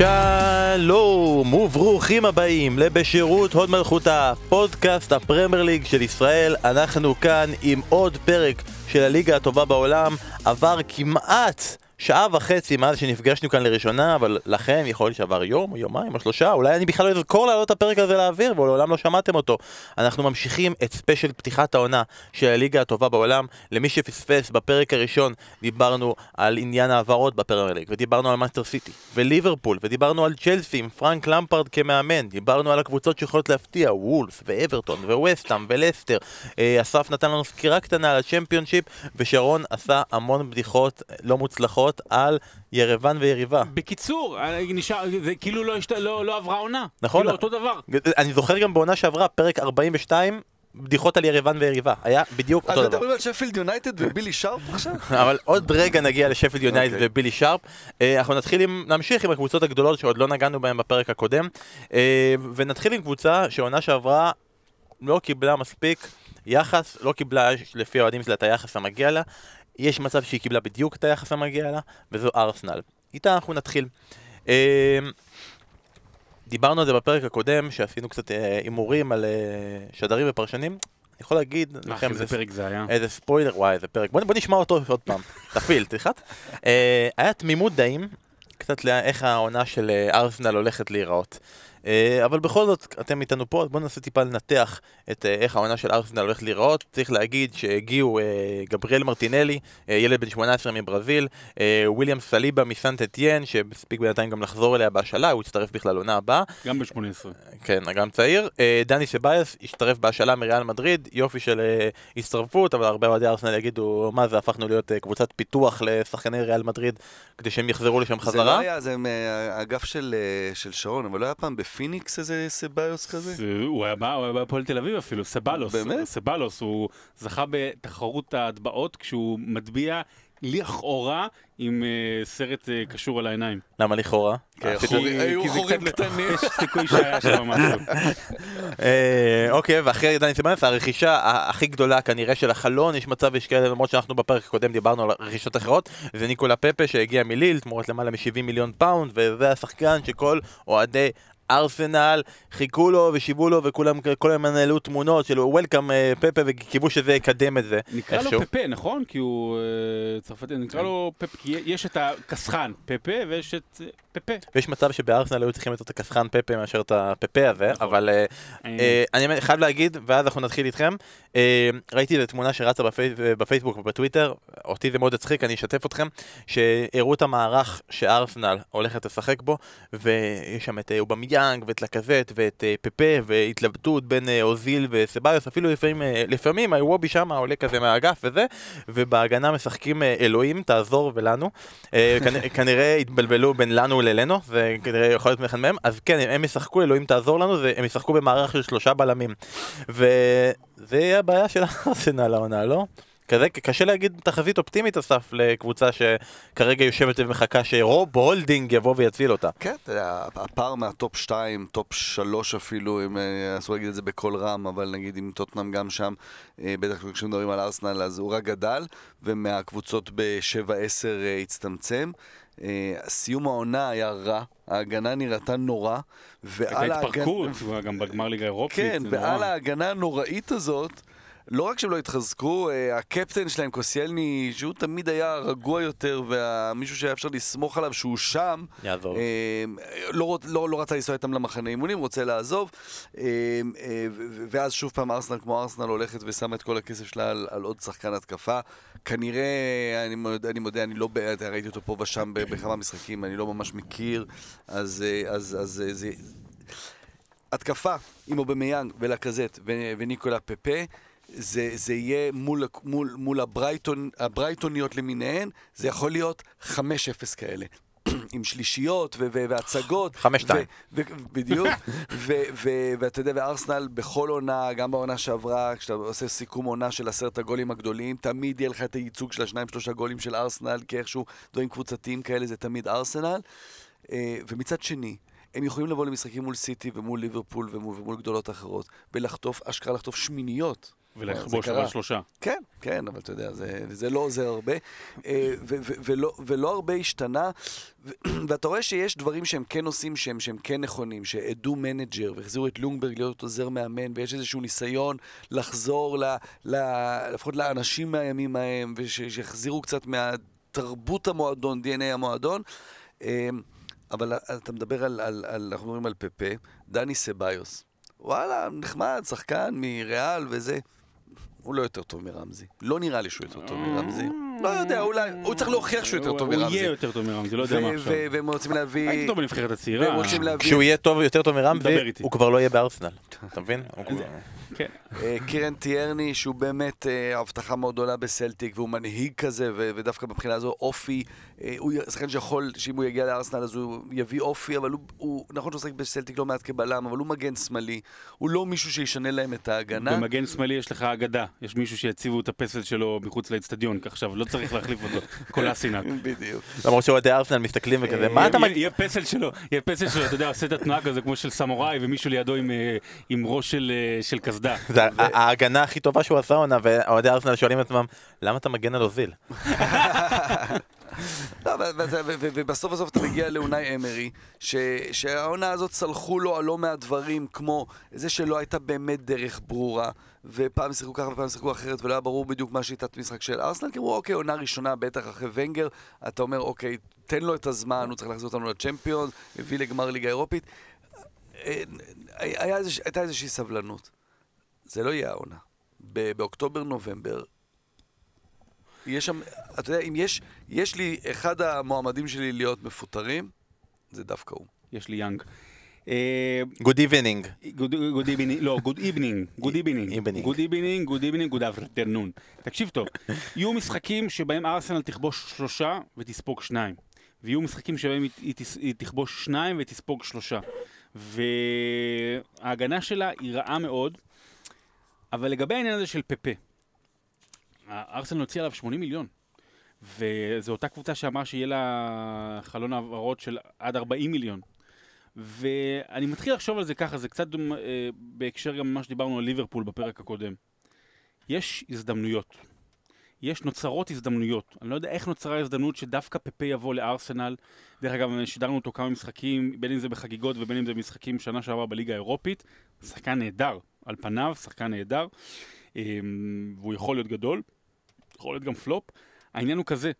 שלום וברוכים הבאים לבשירות הוד מלכותה, פודקאסט הפרמייר ליג של ישראל. אנחנו כאן עם עוד פרק של הליגה הטובה בעולם. עבר כמעט שעה וחצי מאז שנפגשנו כאן לראשונה, אבל לכם יכול להיות שעבר יום, או יומיים, או שלושה, אולי אני בכלל לא אזכור לעלות את הפרק הזה לאוויר, ולעולם לא שמעתם אותו. אנחנו ממשיכים את ספיישל פתיחת העונה של הליגה הטובה בעולם. למי שפספס, בפרק הראשון דיברנו על עניין העברות בפרמייר ליג, ודיברנו על מנצ'סטר סיטי, וליברפול, ודיברנו על צ'לסי עם פרנק למפרד כמאמן, דיברנו על הקבוצות שיכולות להפתיע, וולס, ואברטון, וווסטהאם, ולסטר. אה, אסף נתן לנו סקירה קטנה על הצ'מפיונשיפ, ושרון עשה המון בדיחות לא מוצלחות. על ירוון ויריבה. בקיצור, אה, נשאר, זה כאילו לא, השת... לא, לא עברה עונה. נכון. כאילו אותו דבר. אני זוכר גם בעונה שעברה, פרק 42, בדיחות על ירוון ויריבה. היה בדיוק אותו אז דבר. מדברים על שפילד יונייטד ובילי שרפ עכשיו? אבל עוד רגע נגיע לשפילד יונייטד אוקיי. ובילי שרפ. אה, אנחנו נתחיל עם, נמשיך עם הקבוצות הגדולות שעוד לא נגענו בהן בפרק הקודם. אה, ונתחיל עם קבוצה שעונה שעברה לא קיבלה מספיק יחס, לא קיבלה לפי האוהדים שלה את היחס המגיע לה. יש מצב שהיא קיבלה בדיוק את היחס המגיע לה, וזו ארסנל. איתה אנחנו נתחיל. אה, דיברנו על זה בפרק הקודם, שעשינו קצת אה, הימורים על אה, שדרים ופרשנים. אני יכול להגיד לכם, איזה זה פרק זה היה. איזה ספוילר, וואי, איזה פרק. בוא, בוא נשמע אותו עוד פעם. תפעיל, תלחץ. היה תמימות דעים, קצת לאיך העונה של ארסנל הולכת להיראות. אה, אבל בכל זאת, אתם איתנו פה, אז בואו ננסה טיפה לנתח את אה, איך העונה של ארסנל הולכת להיראות. צריך להגיד שהגיעו אה, גבריאל מרטינלי, ילד בן 18 מברזיל, וויליאם סליבה מסנט אטיין, שהספיק בינתיים גם לחזור אליה בהשאלה, הוא יצטרף בכלל לעונה הבאה. גם ב-18. כן, גם צעיר. דני סבייס הצטרף בהשאלה מריאל מדריד, יופי של הצטרפות, אבל הרבה אוהדי ארסנל יגידו, מה זה, הפכנו להיות קבוצת פיתוח לשחקני ריאל מדריד, כדי שהם יחזרו לשם זה לא חזרה. היה, זה מהאגף של של שרון, אבל לא היה פעם בפיניקס איזה סבאיוס כזה? זה- הוא היה בא- הוא היה בהפועל תל אביב אפילו, סבלוס. באמת? סבלוס, הוא זכה בתחרות ההטבעות כשהוא מטביע לכאורה עם אה, סרט אה, קשור על העיניים. למה לכאורה? כי- חורים- היו חורים קצת- קטנים. יש סיכוי שהיה שם משהו. אה, אוקיי, ואחרי דני סבאיוס, הרכישה הכי גדולה כנראה של החלון, יש מצב, יש כאלה, למרות שאנחנו בפרק הקודם דיברנו על רכישות אחרות, זה ניקולה פפה שהגיע מליל, תמורת למעלה מ-70 מיליון פאונד, וזה השחקן שכל אוהדי... ארסנל, חיכו לו ושיוו לו וכולם כל הזמן העלו תמונות של וולקאם פפה וקיוו שזה יקדם את זה נקרא לו איכשהו. פפה, נכון? כי הוא אה, צרפתי, נקרא לו פפה, כי יש את הקסחן פפה ויש את אה, פפה. ויש מצב שבארסנל היו צריכים יותר את הקסחן פפה מאשר את הפפה הזה, נכון. אבל אה, אה, אה, אני חייב להגיד, ואז אנחנו נתחיל איתכם, ראיתי איזו תמונה שרצה בפייס- בפייסבוק ובטוויטר, אותי זה מאוד הצחיק, אני אשתף אתכם, שהראו את המערך שארסנל הולכת לשחק בו, ויש שם את אובמיאנג ואת לקזט ואת פפה, והתלבטות בין אוזיל וסבאיוס, אפילו לפעמים, לפעמים איוובי שם עולה כזה מהאגף וזה, ובהגנה משחקים אלוהים, תעזור ולנו. אה, כנ- כנראה התבלבלו בין לנו ללנו, זה כנראה יכול להיות אחד מהם, אז כן, הם ישחקו, אלוהים תעזור לנו, הם ישחקו במערך של שלושה בלמים. וזה יהיה הבעיה של ארסנל העונה, לא? כזה, קשה להגיד תחזית אופטימית אסף לקבוצה שכרגע יושבת ומחכה שרוב הולדינג יבוא ויציל אותה. כן, אתה יודע, הפער מה top 2, top 3 אפילו, אם אה, אסור להגיד את זה בקול רם, אבל נגיד אם טוטנאם גם שם, אה, בטח כשמדברים על ארסנל, אז הוא רק גדל, ומהקבוצות ב-7-10 הצטמצם. אה, סיום העונה היה רע, ההגנה נראתה נורא, ועל הייתה ההגנה... התפרקות, הוא היה גם בגמר ליגה אירופית. כן, ועל. ההגנה הנוראית הזאת, לא רק שהם לא התחזקו, אה, הקפטן שלהם, קוסיאלני, שהוא תמיד היה רגוע יותר, ומישהו שהיה אפשר לסמוך עליו שהוא שם, יעזוב. אה, לא, לא, לא רצה לנסוע איתם למחנה אימונים, רוצה לעזוב. אה, ואז שוב פעם ארסנל כמו ארסנל הולכת ושמה את כל הכסף שלה על, על עוד שחקן התקפה. כנראה, אני, אני מודה, אני לא, ב- ראיתי אותו פה ושם בכמה משחקים, אני לא ממש מכיר, אז, אז, אז אה, זה... התקפה עם אובמיאנג ולקזט וניקולה פפה, זה, זה יהיה מול, מול, מול הברייטון, הברייטוניות למיניהן, זה יכול להיות 5-0 כאלה. עם שלישיות ו- ו- והצגות. חמש, שתיים. ו- ו- בדיוק. ואתה יודע, וארסנל בכל עונה, גם בעונה שעברה, כשאתה עושה סיכום עונה של עשרת הגולים הגדולים, תמיד יהיה לך את הייצוג של השניים שלושה גולים של ארסנל, כי איכשהו דברים קבוצתיים כאלה זה תמיד ארסנל. אה, ומצד שני, הם יכולים לבוא למשחקים מול סיטי ומול ליברפול ומול, ומול גדולות אחרות, ולחטוף, אשכרה לחטוף שמיניות ולכבוש. אבל שלושה. כן, כן, אבל אתה יודע, זה, זה לא עוזר הרבה, אה, ו, ו, ולא, ולא הרבה השתנה, ואתה רואה שיש דברים שהם כן עושים שהם, שהם כן נכונים, שאדו manager והחזירו את לונגברג להיות עוזר מאמן, ויש איזשהו ניסיון לחזור ל, ל, לפחות לאנשים מהימים ההם, ושיחזירו קצת מהתרבות המועדון, DNA המועדון. אה, אבל אתה מדבר על, על, על אנחנו מדברים על פפה, דני סבאיוס. וואלה, נחמד, שחקן מריאל וזה. הוא לא יותר טוב מרמזי. לא נראה לי שהוא יותר טוב מרמזי. לא יודע, אולי, הוא צריך להוכיח שהוא יותר הוא- טוב הוא מרמזי. יהיה יותר טוב מרמזי, לא יודע מה ו- עכשיו. והם רוצים להביא... הייתי טוב בנבחרת הצעירה. והם רוצים להביא... כשהוא יהיה טוב, יותר טוב מרמזי. הוא כבר לא יהיה בארסנל. אתה מבין? הוא כן. אה, קירן טיירני, שהוא באמת אה, הבטחה מאוד גדולה בסלטיק, והוא מנהיג כזה, ו- ודווקא מבחינה הזו אופי, אה, הוא י- שחקן שיכול, שאם הוא יגיע לארסנל אז הוא יביא אופי, אבל הוא, הוא נכון שהוא משחק בסלטיק לא מעט כבלם, אבל הוא מגן שמאלי, הוא לא מישהו שישנה להם את ההגנה. במגן שמאלי יש לך אגדה, יש מישהו שיציבו את הפסל שלו מחוץ לאצטדיון, עכשיו לא צריך להחליף אותו, קולאסינק. בדיוק. למרות שאוהדי ארסנל מסתכלים וכזה, אה, מה אתה יהיה- פסל שלו, יהיה פסל שלו, אתה יודע, עושה את התנועה כזה כמו של סמוראי ומישהו לידו עם, אה, ראש של, אה, קסדה. זה ההגנה הכי טובה שהוא עשה עונה, ואוהדי ארסנל שואלים את עצמם, למה אתה מגן על אוזיל? לא, ובסוף בסוף אתה מגיע לאונאי אמרי, שהעונה הזאת צלחו לו על לא מעט דברים, כמו זה שלא הייתה באמת דרך ברורה, ופעם שיחקו ככה ופעם שיחקו אחרת, ולא היה ברור בדיוק מה שיטת משחק של ארסנל, כי אמרו, אוקיי, עונה ראשונה, בטח אחרי ונגר, אתה אומר, אוקיי, תן לו את הזמן, הוא צריך להחזיר אותנו לצ'מפיונס, הביא לגמר ליגה אירופית. אה, איזוש- הייתה איזושהי סבלנות. זה לא יהיה העונה. באוקטובר-נובמבר, יש שם, אתה יודע, אם יש, יש לי, אחד המועמדים שלי להיות מפוטרים, זה דווקא הוא. יש לי יאנג. Good evening. good evening, לא, good evening, good evening, Evening. good evening, good evening, good afternoon. תקשיב טוב, יהיו משחקים שבהם ארסנל תכבוש שלושה ותספוג שניים, ויהיו משחקים שבהם היא תכבוש שניים ותספוג שלושה. וההגנה שלה היא רעה מאוד, אבל לגבי העניין הזה של פפה, ארסנל הוציא עליו 80 מיליון. וזו אותה קבוצה שאמרה שיהיה לה חלון העברות של עד 40 מיליון. ואני מתחיל לחשוב על זה ככה, זה קצת דומה, אה, בהקשר גם ממה שדיברנו על ליברפול בפרק הקודם. יש הזדמנויות. יש נוצרות הזדמנויות. אני לא יודע איך נוצרה ההזדמנות שדווקא פפה יבוא לארסנל. דרך אגב, שידרנו אותו כמה משחקים, בין אם זה בחגיגות ובין אם זה משחקים שנה שעברה בליגה האירופית. שחקן נהדר, על פניו, שחקן נהדר. אה, והוא יכול להיות גדול, יכול להיות גם פלופ. העניין הוא כזה,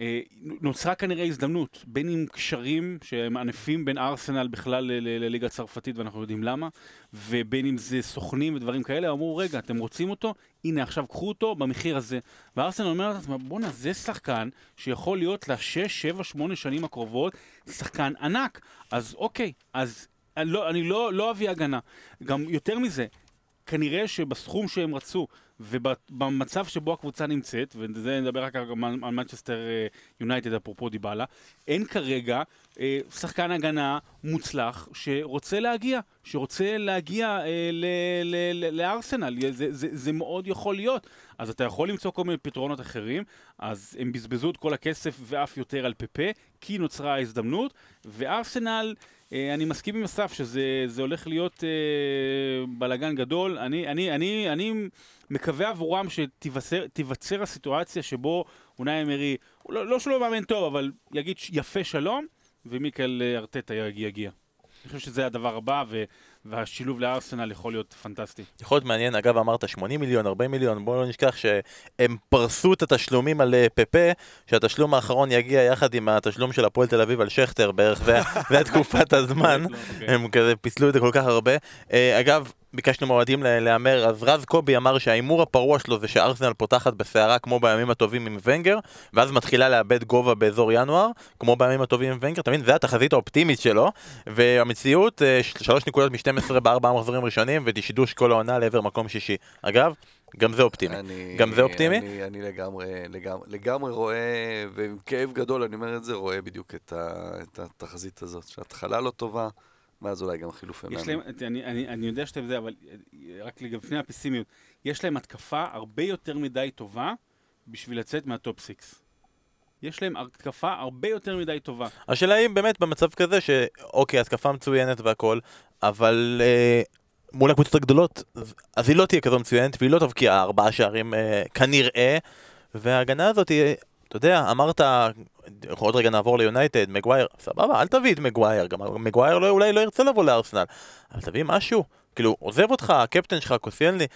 אה, נוצרה כנראה הזדמנות, בין אם קשרים שהם ענפים בין ארסנל בכלל לליגה הצרפתית, ואנחנו יודעים למה, ובין אם זה סוכנים ודברים כאלה, אמרו, רגע, אתם רוצים אותו? הנה, עכשיו קחו אותו במחיר הזה. וארסנל אומר לעצמה, בואנה, זה שחקן שיכול להיות לשש, שבע, שמונה שנים הקרובות, שחקן ענק. אז אוקיי, אז אני לא, אני לא, לא אביא הגנה. גם יותר מזה, כנראה שבסכום שהם רצו ובמצב שבו הקבוצה נמצאת, וזה נדבר רק על מנצ'סטר אה, יונייטד אפרופו דיבלה, אין כרגע אה, שחקן הגנה מוצלח שרוצה להגיע, שרוצה להגיע אה, לארסנל, זה, זה, זה מאוד יכול להיות. אז אתה יכול למצוא כל מיני פתרונות אחרים, אז הם בזבזו את כל הכסף ואף יותר על פפה, כי נוצרה ההזדמנות, וארסנל... אה, אני מסכים עם אסף שזה זה הולך להיות אה, בלאגן גדול. אני, אני, אני, אני מקווה עבורם שתיווצר הסיטואציה שבו אונאי אמרי, לא, לא שלא מאמן טוב, אבל יגיד יפה שלום, ומיקל אה, ארטטה יגיע. אני חושב שזה הדבר הבא, והשילוב לארסנל יכול להיות פנטסטי. יכול להיות מעניין, אגב אמרת 80 מיליון, 40 מיליון, בואו לא נשכח שהם פרסו את התשלומים על אה, פפה, שהתשלום האחרון יגיע יחד עם התשלום של הפועל תל אביב על שכטר בערך, זה- תקופת הזמן, לא, אוקיי. הם כזה פיצלו את זה כל כך הרבה. אה, אגב, ביקשנו מהאוהדים לה- להמר, אז רז קובי אמר שההימור הפרוע שלו זה שארסנל פותחת בסערה כמו בימים הטובים עם ונגר, ואז מתחילה לאבד גובה באזור ינואר, כמו בימים הטובים עם ונגר, אתה מבין? זה התחזית האופטימית שלו, והמציאות, אה, שלוש נקודות מ-12 בארבעה מחזורים ראשונים, ודשדוש כל העונה לעבר מקום שישי. אגב, גם זה אופטימי. אני, גם זה אופטימי? אני, אני לגמרי, לגמרי, לגמרי רואה, ועם כאב גדול אני אומר את זה, רואה בדיוק את, ה, את התחזית הזאת, שההתחלה לא טובה, ואז אולי גם חילופי יש מאמן. להם, אני, אני, אני יודע שאתם זה, אבל אה, רק לפני הפסימיות, יש להם התקפה הרבה יותר מדי טובה בשביל לצאת מה top six. יש להם התקפה הרבה יותר מדי טובה. השאלה היא באמת במצב כזה שאוקיי, התקפה מצוינת והכל, אבל אה, מול הקבוצות הגדולות, אז- אז היא לא תהיה כזו מצוינת, והיא לא תבקיע ארבעה שערים אה, כנראה, וההגנה הזאת, היא, אתה יודע, אמרת, עוד רגע נעבור ליונייטד, מגווייר, סבבה, אל תביא את מגווייר, גם מגווייר לא, אולי לא ירצה לבוא לארסנל, אבל תביא משהו, כאילו, עוזב אותך, הקפטן שלך, קוסיאלני,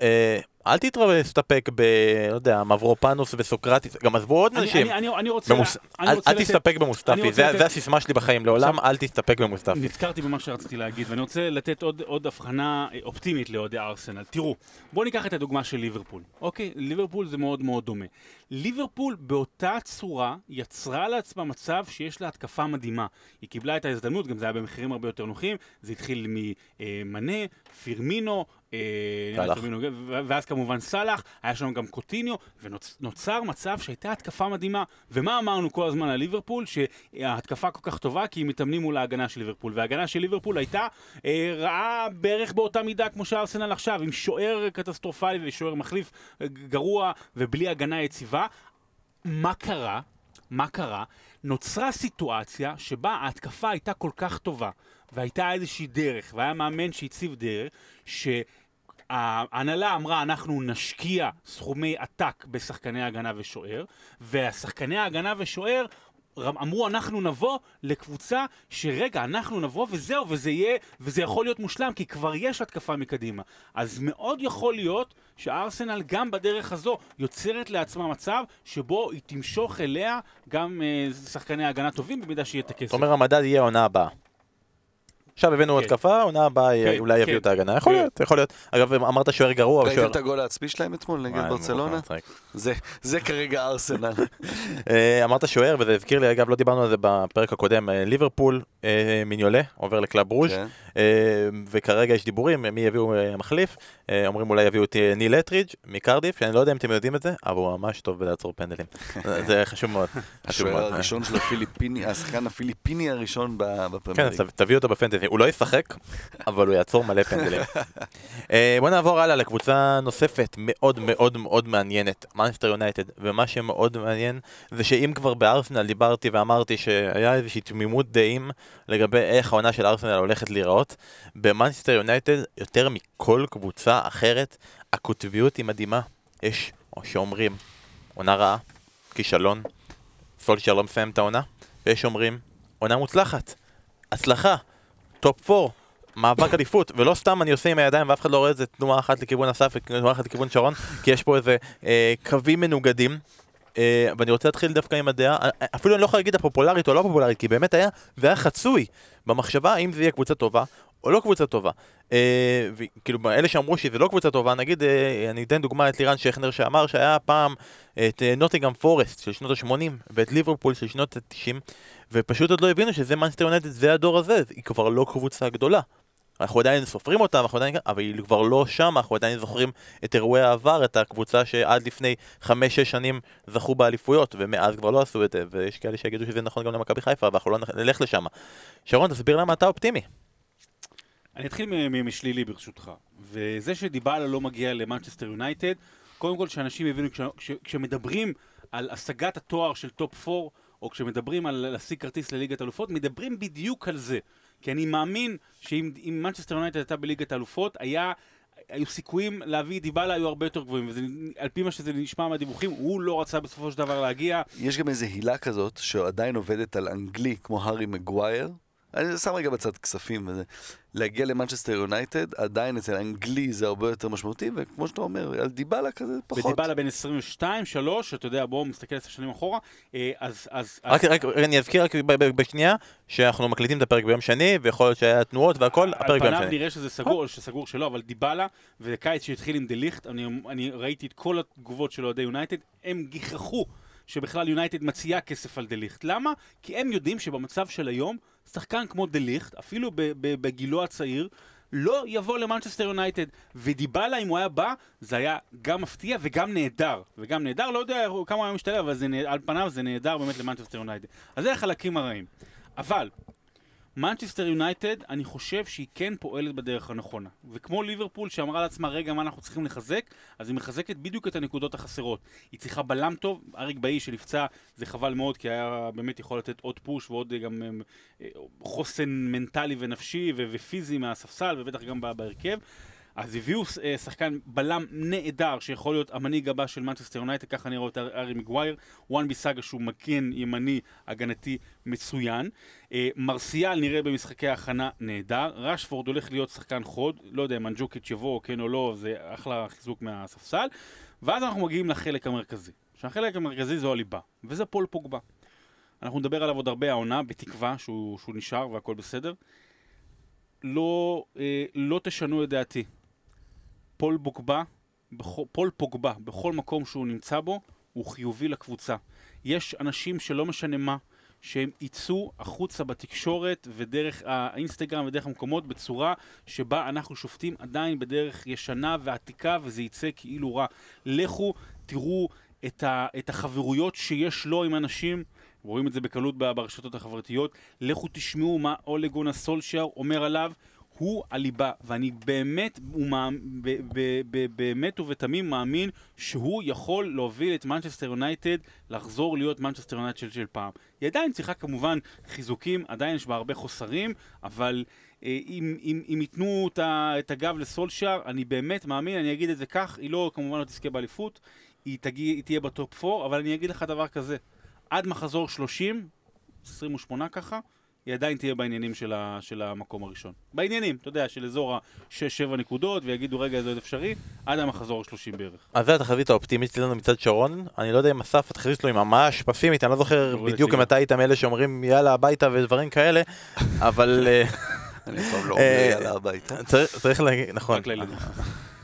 אה, אל תסתפק ב... לא יודע, מברופנוס וסוקרטיס, גם עזבו עוד אני- אנשים. אני- אני- אני רוצה... במוס... אני אל, רוצה אל לתת- תסתפק במוסטפי, זה, לתת- זה הסיסמה שלי בחיים, לעולם עכשיו- אל תסתפק במוסטפי. נזכרתי במה שרציתי להגיד, ואני רוצה לתת עוד, עוד הבחנה אה, אופטימית לאוהדי ארסנל. תראו, בואו ניקח את הדוגמה של ליברפול. אוקיי, ליברפול זה מאוד מאוד דומה. ליברפול באותה צורה יצרה לעצמה מצב שיש לה התקפה מדהימה. היא קיבלה את ההזדמנות, גם זה היה במחירים הרבה יותר נוחים, זה התחיל ממנה, פירמינו, אה. פירמינו, ו- ואז כמובן סאלח, היה שם גם קוטיניו, ונוצר מצב שהייתה התקפה מדהימה. ומה אמרנו כל הזמן על ליברפול? שההתקפה כל כך טובה כי הם מתאמנים מול ההגנה של ליברפול. וההגנה של ליברפול הייתה אה, רעה בערך באותה מידה כמו שארסנל עכשיו, עם שוער קטסטרופלי ושוער מחליף גרוע ובלי הגנה יציבה. מה קרה? מה קרה? נוצרה סיטואציה שבה ההתקפה הייתה כל כך טובה, והייתה איזושהי דרך, והיה מאמן שהציב דרך, שההנהלה אמרה אנחנו נשקיע סכומי עתק בשחקני הגנה ושוער, והשחקני ההגנה ושוער אמרו אנחנו נבוא לקבוצה שרגע אנחנו נבוא וזהו וזה יהיה וזה יכול להיות מושלם כי כבר יש התקפה מקדימה אז מאוד יכול להיות שארסנל גם בדרך הזו יוצרת לעצמה מצב שבו היא תמשוך אליה גם אה, שחקני הגנה טובים במידה שיהיה את הכסף. זאת אומרת, המדד יהיה עונה הבאה. עכשיו הבאנו כן. התקפה, עונה הבאה כן, אולי יביאו כן. את ההגנה. יכול. להיות, יכול להיות. אגב, אמרת שוער גרוע, ראיתם ושוער... את הגול העצמי שלהם אתמול נגד ברצלונה? זה- זה כרגע ארסנל. אה, אמרת שוער, וזה הזכיר לי, אגב, לא דיברנו על זה בפרק הקודם, אה, ליברפול, אה, מיניולה, עובר לקלאב ברוז', כן. וכרגע יש דיבורים, מי יביאו מחליף, אומרים אולי יביאו את אה, ניל אתרידג' מקרדיף, שאני לא יודע אם אתם יודעים את זה, אבל הוא ממש טוב בלעצור פנדלים. זה- חשוב מאוד. השוער. הראשון של הפיליפיני, השחקן הפיליפיני הראשון ב- כן, תביא אותו בפנטזי, הוא לא ישחק, אבל הוא יעצור מלא פנדלים. בוא נעבור הלאה לקבוצה נוספת מאוד מאוד מאוד מעניינת, מנסטר יונייטד, ומה שמאוד מעניין זה שאם כבר בארסנל דיברתי ואמרתי שהיה איזושהי תמימות דעים לגבי איך העונה של ארסנל הולכת להיראות, במנסטר יונייטד יותר מכל קבוצה אחרת, הקוטביות היא מדהימה. יש או שאומרים, עונה רעה, כישלון, סולשר לא מסיים את העונה, ויש אומרים, עונה מוצלחת, הצלחה, top 4, מאבק אליפות, ולא סתם אני עושה עם הידיים ואף אחד לא רואה איזה תנועה אחת לכיוון אסף ותנועה אחת לכיוון שרון, כי יש פה איזה אה, קווים מנוגדים. אה, ואני רוצה להתחיל דווקא עם הדעה, אפילו אני לא יכול להגיד הפופולרית או לא פופולרית, כי באמת היה, זה היה חצוי במחשבה האם זה יהיה קבוצה טובה או לא קבוצה טובה. אה, וכאילו, אלה שאמרו שזה לא קבוצה טובה, נגיד, אה, אני אתן דוגמה את לירן שכנר שאמר שהיה פעם את אה, נוטיגאם פורסט של שנות ה-80 ואת ליברפול של שנות ה-90 ופשוט עוד לא הבינו שזה מנסטר יונטד, זה הדור הזה, היא כבר לא קבוצה גדולה. אנחנו עדיין סופרים אנחנו עדיין... אבל היא כבר לא שם, אנחנו עדיין זוכרים את אירועי העבר, את הקבוצה שעד לפני 5-6 שנים זכו באליפויות, ומאז כבר לא עשו את זה, ויש כאלה שיגידו שזה נכון גם למכבי חיפה, ואנחנו לא נלך לשם. שרון, תסביר למה אתה אופטימי. אני אתחיל משלילי ברשותך. וזה שדיבלה לא מגיע למנצ'סטר יונייטד, קודם כל שאנשים יבינו, כש, כשמדברים על השגת התואר של top 4, או כשמדברים על להשיג כרטיס לליגת אלופות, מדברים בדיוק על זה. כי אני מאמין שאם אם מנצ'סטר יונייטד הייתה בליגת האלופות, היה... היו סיכויים להביא את דיבלה היו הרבה יותר גבוהים, ועל פי מה שזה נשמע מהדיווחים, הוא לא רצה בסופו של דבר להגיע. יש גם איזו הילה כזאת שעדיין עובדת על אנגלי, כמו הארי מגווייר. אני שם רגע בצד כספים וזה. להגיע למנצ'סטר יונייטד, עדיין אצל אנגלי זה הרבה יותר משמעותי, וכמו שאתה אומר, על דיבלה כזה פחות. ודיבלה בין 22, 3, אתה יודע, בואו מסתכל עשר שנים אחורה, אה, אז... אז רק, רק, אני אזכיר רק בשנייה, שאנחנו מקליטים את הפרק ביום שני, ויכול להיות שהיה תנועות והכל, הפרק על ביום פניו שני. נראה שזה סגור, או שסגור שלא, אבל דיבלה, וזה קיץ שהתחיל עם דליכט, אני, אני ראיתי את כל התגובות של אוהדי יונייטד, הם גיחכו שבכלל יונייטד מציעה כסף על דליכט. למה? כי הם יודעים שבמצב של היום, שחקן כמו דליכט, אפילו בגילו הצעיר, לא יבוא למנצ'סטר יונייטד. ודיבלה, אם הוא היה בא, זה היה גם מפתיע וגם נהדר. וגם נהדר, לא יודע כמה הוא היה משתלב, אבל זה, על פניו זה נהדר באמת למנצ'סטר יונייטד. אז זה החלקים הרעים. אבל, מנצ'סטר יונייטד, אני חושב שהיא כן פועלת בדרך הנכונה. וכמו ליברפול שאמרה לעצמה, רגע, מה אנחנו צריכים לחזק? אז היא מחזקת בדיוק את הנקודות החסרות. היא צריכה בלם טוב, אריק באיי שנפצע, זה חבל מאוד, כי היה באמת יכול לתת עוד push ועוד גם אה, חוסן מנטלי ונפשי ופיזי מהספסל, ובטח גם בהרכב. אז הביאו אה, שחקן בלם נהדר, שיכול להיות המנהיג הבא של מנצ'סטר יונייטד, ככה אני רואה את הארי מגווייר, וואן ביסאקה שהוא מגן ימני הגנתי מצוין. אה, מרסיאל נראה במשחקי ההכנה נהדר, רשפורד הולך להיות שחקן חוד, לא יודע אם מנדז'וקיץ' יבוא, כן או לא, זה אחלה חיזוק מהספסל. ואז אנחנו מגיעים לחלק המרכזי. שהחלק המרכזי זו הליבה, וזה פול פוגבה. אנחנו נדבר עליו עוד הרבה העונה, בתקווה שהוא, שהוא נשאר והכל בסדר. לא, אה, לא תשנו את דעתי. פול פוגבה, בכ... פול פוגבה, בכל מקום שהוא נמצא בו, הוא חיובי לקבוצה. יש אנשים שלא משנה מה, שהם יצאו החוצה בתקשורת ודרך האינסטגרם ודרך המקומות בצורה שבה אנחנו שופטים עדיין בדרך ישנה ועתיקה וזה יצא כאילו רע. לכו, תראו את, ה, את החברויות שיש לו עם אנשים, רואים את זה בקלות ברשתות החברתיות, לכו תשמעו מה אולה גונאר סולשייר אומר עליו, הוא הליבה, ואני באמת, באמת ובתמים מאמין שהוא יכול להוביל את מנצ'סטר יונייטד לחזור להיות מנצ'סטר יונייטד של, של פעם. היא עדיין צריכה כמובן חיזוקים, עדיין יש בה הרבה חוסרים, אבל אה, אם, אם, אם ייתנו את הגב לסולשייר, אני באמת מאמין, אני אגיד את זה כך, היא לא, כמובן לא תזכה באליפות, היא, תגיע, היא תהיה בטופ 4, אבל אני אגיד לך דבר כזה, עד מחזור 30, 28 ככה, היא עדיין תהיה בעניינים של, ה, של המקום הראשון. בעניינים, אתה יודע, של אזור ה-6-7 נקודות, ויגידו רגע זה עוד אפשרי, עד המחזור ה-30 בערך. אז זה התחזית האופטימית שלנו מצד שרון, אני לא יודע אם אסף התחזית שלו היא ממש פסימית, אני לא זוכר בדיוק אם אתה היית מאלה שאומרים יאללה הביתה ודברים כאלה, אבל... אה, אני פעם לא אומר אה, יאללה הביתה. צריך להגיד, נכון.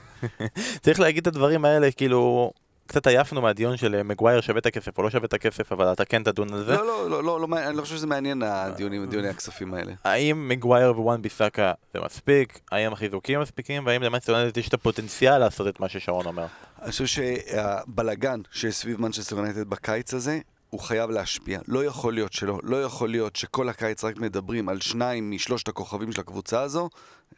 צריך להגיד את הדברים האלה, כאילו, קצת עייפנו מהדיון של אה, מגווייר שווה את הכסף או לא שווה את הכסף, אבל אתה כן תדון על זה. לא, לא, לא, לא, לא אני לא חושב שזה מעניין הדיונים, דיוני הכספים האלה. האם מגווייר ווואן ביסאקה זה מספיק? האם החיזוקים מספיקים? והאם למעשה יונייטד יש את הפוטנציאל לעשות את מה ששרון אומר? אני חושב שהבלגן שיש סביב מנצ'סטר יונייטד בקיץ הזה, הוא חייב להשפיע. לא יכול להיות שלא. לא יכול להיות שכל הקיץ רק מדברים על שניים משלושת הכוכבים של הקבוצה הזו.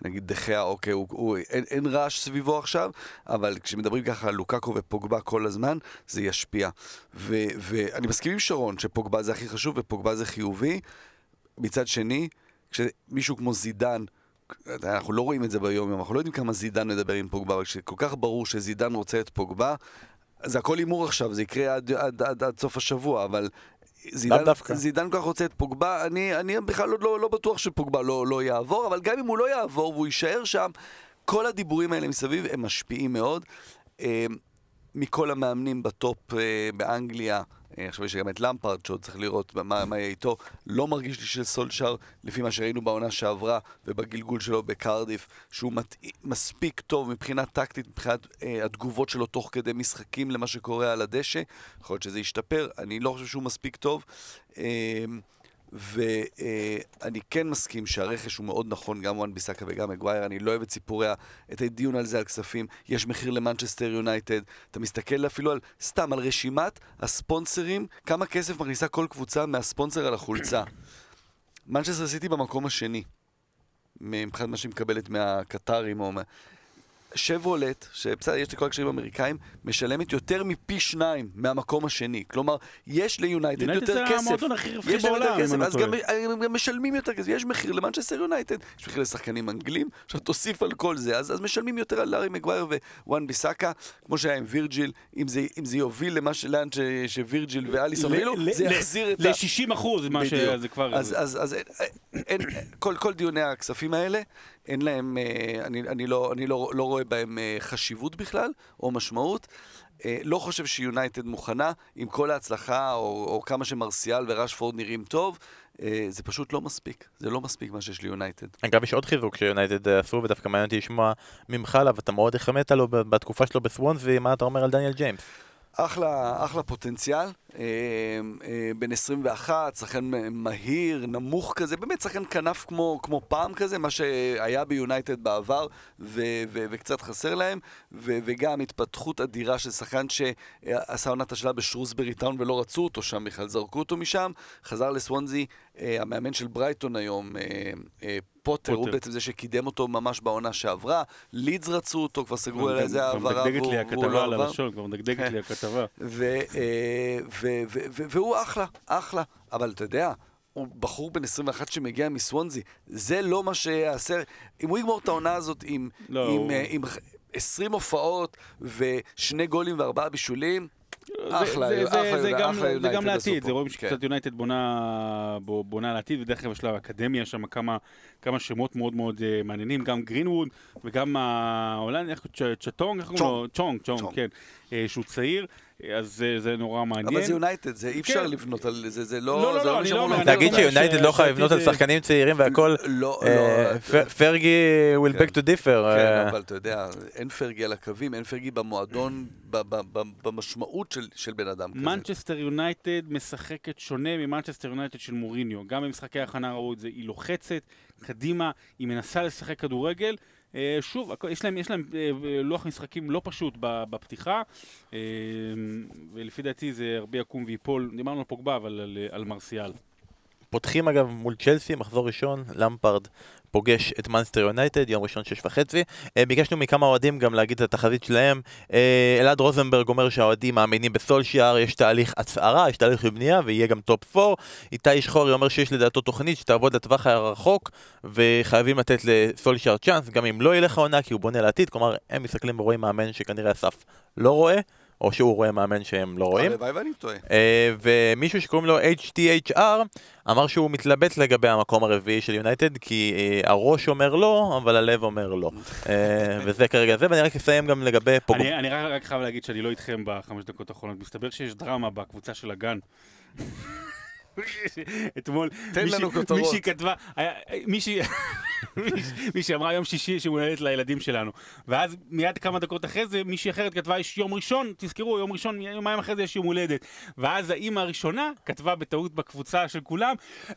נגיד דחיה, אוקיי, הוא, הוא, אין, אין רעש סביבו עכשיו, אבל כשמדברים ככה על לוקקו ופוגבה כל הזמן, זה ישפיע. ו, ואני מסכים עם שרון שפוגבה זה הכי חשוב ופוגבה זה חיובי. מצד שני, כשמישהו כמו זידן אנחנו לא רואים את זה ביום יום, אנחנו לא יודעים כמה זידן מדבר עם פוגבה, אבל כשכל כך ברור שזידן רוצה את פוגבה, זה הכל הימור עכשיו, זה יקרה עד, עד, עד, עד סוף השבוע, אבל זידן, זידן כל כך רוצה את פוגבה, אני, אני בכלל לא, לא, לא בטוח שפוגבה לא, לא יעבור, אבל גם אם הוא לא יעבור והוא יישאר שם, כל הדיבורים האלה מסביב הם משפיעים מאוד. מכל המאמנים בטופ אה, באנגליה, אה, עכשיו יש גם את למפרד שעוד צריך לראות מה, מה יהיה איתו. לא מרגיש לי של סולשר, לפי מה שראינו בעונה שעברה ובגלגול שלו בקרדיף, שהוא מת... מספיק טוב מבחינה טקטית, מבחינת אה, התגובות שלו תוך כדי משחקים למה שקורה על הדשא. יכול להיות שזה ישתפר, אני לא חושב שהוא מספיק טוב. אה, ואני כן מסכים שהרכש הוא מאוד נכון, גם וואן ביסאקה וגם מגווייר, אני לא אוהב את סיפורי, את הדיון על זה, על כספים, יש מחיר למנצ'סטר יונייטד, אתה מסתכל אפילו על, סתם, על רשימת הספונסרים, כמה כסף מכניסה כל קבוצה מהספונסר על החולצה. מנצ'סטר סיטי במקום השני, מבחינת מה שהיא מקבלת מהקטרים או מה... שברולט, שבסדר, יש לי כל הקשרים האמריקאים, משלמת יותר מפי שניים מהמקום השני. כלומר, יש ליונייטד יותר כסף. יונייטד זה המועדון הכי רווחי בעולם, אם אני אז גם, גם משלמים יותר כסף. יש מחיר למנצ'סטר יונייטד, יש מחיר לשחקנים אנגלים, עכשיו תוסיף על כל זה, אז, אז משלמים יותר על הארי מגווייר ווואן ביסאקה, כמו שהיה עם וירג'יל, אם זה, אם זה יוביל למה שלאן שווירג'יל ואליסון הובילו, זה יחזיר את ה... ל-60 אחוז, מה שזה כבר... אז, אז, אז אין, כל, כל דיוני הכספים האלה, אין להם, אה, אני, אני, לא, אני לא, לא רואה בהם אה, חשיבות בכלל, או משמעות. אה, לא חושב שיונייטד מוכנה, עם כל ההצלחה, או, או כמה שמרסיאל וראשפורד נראים טוב, זה פשוט לא מספיק. זה לא מספיק מה שיש ליונייטד. אגב, יש עוד חיזוק שיונייטד עשו, ודווקא מעניין אותי לשמוע ממך עליו, אתה מאוד החמאת לו בתקופה שלו בסוונזי, מה אתה אומר על דניאל ג'יימס? אחלה, אחלה פוטנציאל, אה, אה, בן 21, שחקן מהיר, נמוך כזה, באמת שחקן כנף כמו, כמו פעם כזה, מה שהיה ביונייטד בעבר ו, ו, וקצת חסר להם, ו, וגם התפתחות אדירה של שחקן שעשה עונת השאלה בשרוסברי טאון ולא רצו אותו שם בכלל, זרקו אותו משם, חזר לסוונזי, המאמן של ברייטון היום, אה, אה, פוטר, הוא. בעצם זה שקידם אותו ממש בעונה שעברה. לידס רצו אותו, כבר סגרו כבר על איזה כבר העברה, מדגדגת והוא לי הכתבה לא על עבר. הלשון, כבר מדגדגת לי הכתבה. ו- אה, ו- ו- ו- והוא אחלה, אחלה. אבל אתה יודע, הוא בחור בן 21 שמגיע מסוונזי. זה לא מה שיעשה... אם הוא יגמור את העונה הזאת עם, לא, עם, הוא- אה, עם 20 הופעות ושני גולים וארבעה בישולים, אחלה, זה- אחלה, זה- זה אחלה גם- זה יונייטד גם לעתיד. זה רואים כן. שקצת יונייטד בונה בו- בונה לעתיד, ודרך אגב יש לה אקדמיה שם כמה כמה שמות מאוד מאוד אה, מעניינים, גם גרינווד וגם ההולנד, איך קוראים לו? צ'טונג, איך קוראים לו? צ'ונג, צ'ונג. כן, אה, שהוא צעיר, אה, אז זה- זה נורא מעניין. אבל זה יונייטד, זה אי אפשר כן. לבנות על זה, זה לא, לא... לא, זה לא, אני לא להגיד שיונייטד לא יכולה לבנות על שחקנים צעירים והכל, לא, אה, לא, פרגי will כן. beg to differ. כן, אה, אבל אתה יודע, אין פרגי על הקווים, אין פרגי במועדון, ב- ב- ב- במשמעות של- של בן אדם כזה. מנצ'סטר יונייטד משחקת שונה ממנצ'סטר יונייטד של מוריניו. גם במשחקי ההכנה ראו את זה, היא לוחצת קדימה, היא מנסה לשחק כדורגל. אה, שוב, יש להם, יש להם אה, לוח משחקים לא פשוט בפתיחה, אה, ולפי דעתי זה הרבה יקום ויפול. דיברנו על פוגבה, אבל על, על מרסיאל. פותחים אגב מול צ'לסי, מחזור ראשון, למפרד פוגש את מנצ'סטר יונייטד, יום ראשון שש וחצי. אה, ביקשנו מכמה אוהדים גם להגיד את התחזית שלהם. אה, אלעד רוזנברג אומר שהאוהדים מאמינים בסולשיאר, יש תהליך הצערה, יש תהליך של בנייה ויהיה גם טופ 4. איתי שחורי אומר שיש לדעתו תוכנית שתעבוד לטווח הרחוק וחייבים לתת לסולשיאר צ'אנס, גם אם לא ילך העונה כי הוא בונה לעתיד, כלומר הם מסתכלים ורואים מאמן שכנראה אסף לא רואה, או שהוא רואה מאמן שהם לא רואים. הלוואי ואני טועה. אה, ומישהו שקוראים לו HTHR אמר שהוא מתלבט לגבי המקום הרביעי של יונייטד כי אה, הראש אומר לא, אבל הלב אומר לא. אה, וזה כרגע זה, ואני רק אסיים גם לגבי פוג... אני, אני רק, רק חייב להגיד שאני לא איתכם בחמש דקות האחרונות. מסתבר שיש דרמה בקבוצה של הגן. אתמול, תן מישהי- לנו כותרות. מישהי כתבה, היה- מישהי, אמרה יום שישי שיום הולדת לילדים שלנו. ואז מיד כמה דקות אחרי זה, מישהי אחרת כתבה יש יום ראשון, תזכרו, יום ראשון, יומיים אחרי זה יש יום הולדת. ואז האימא הראשונה כתבה בטעות בקבוצה של כולם,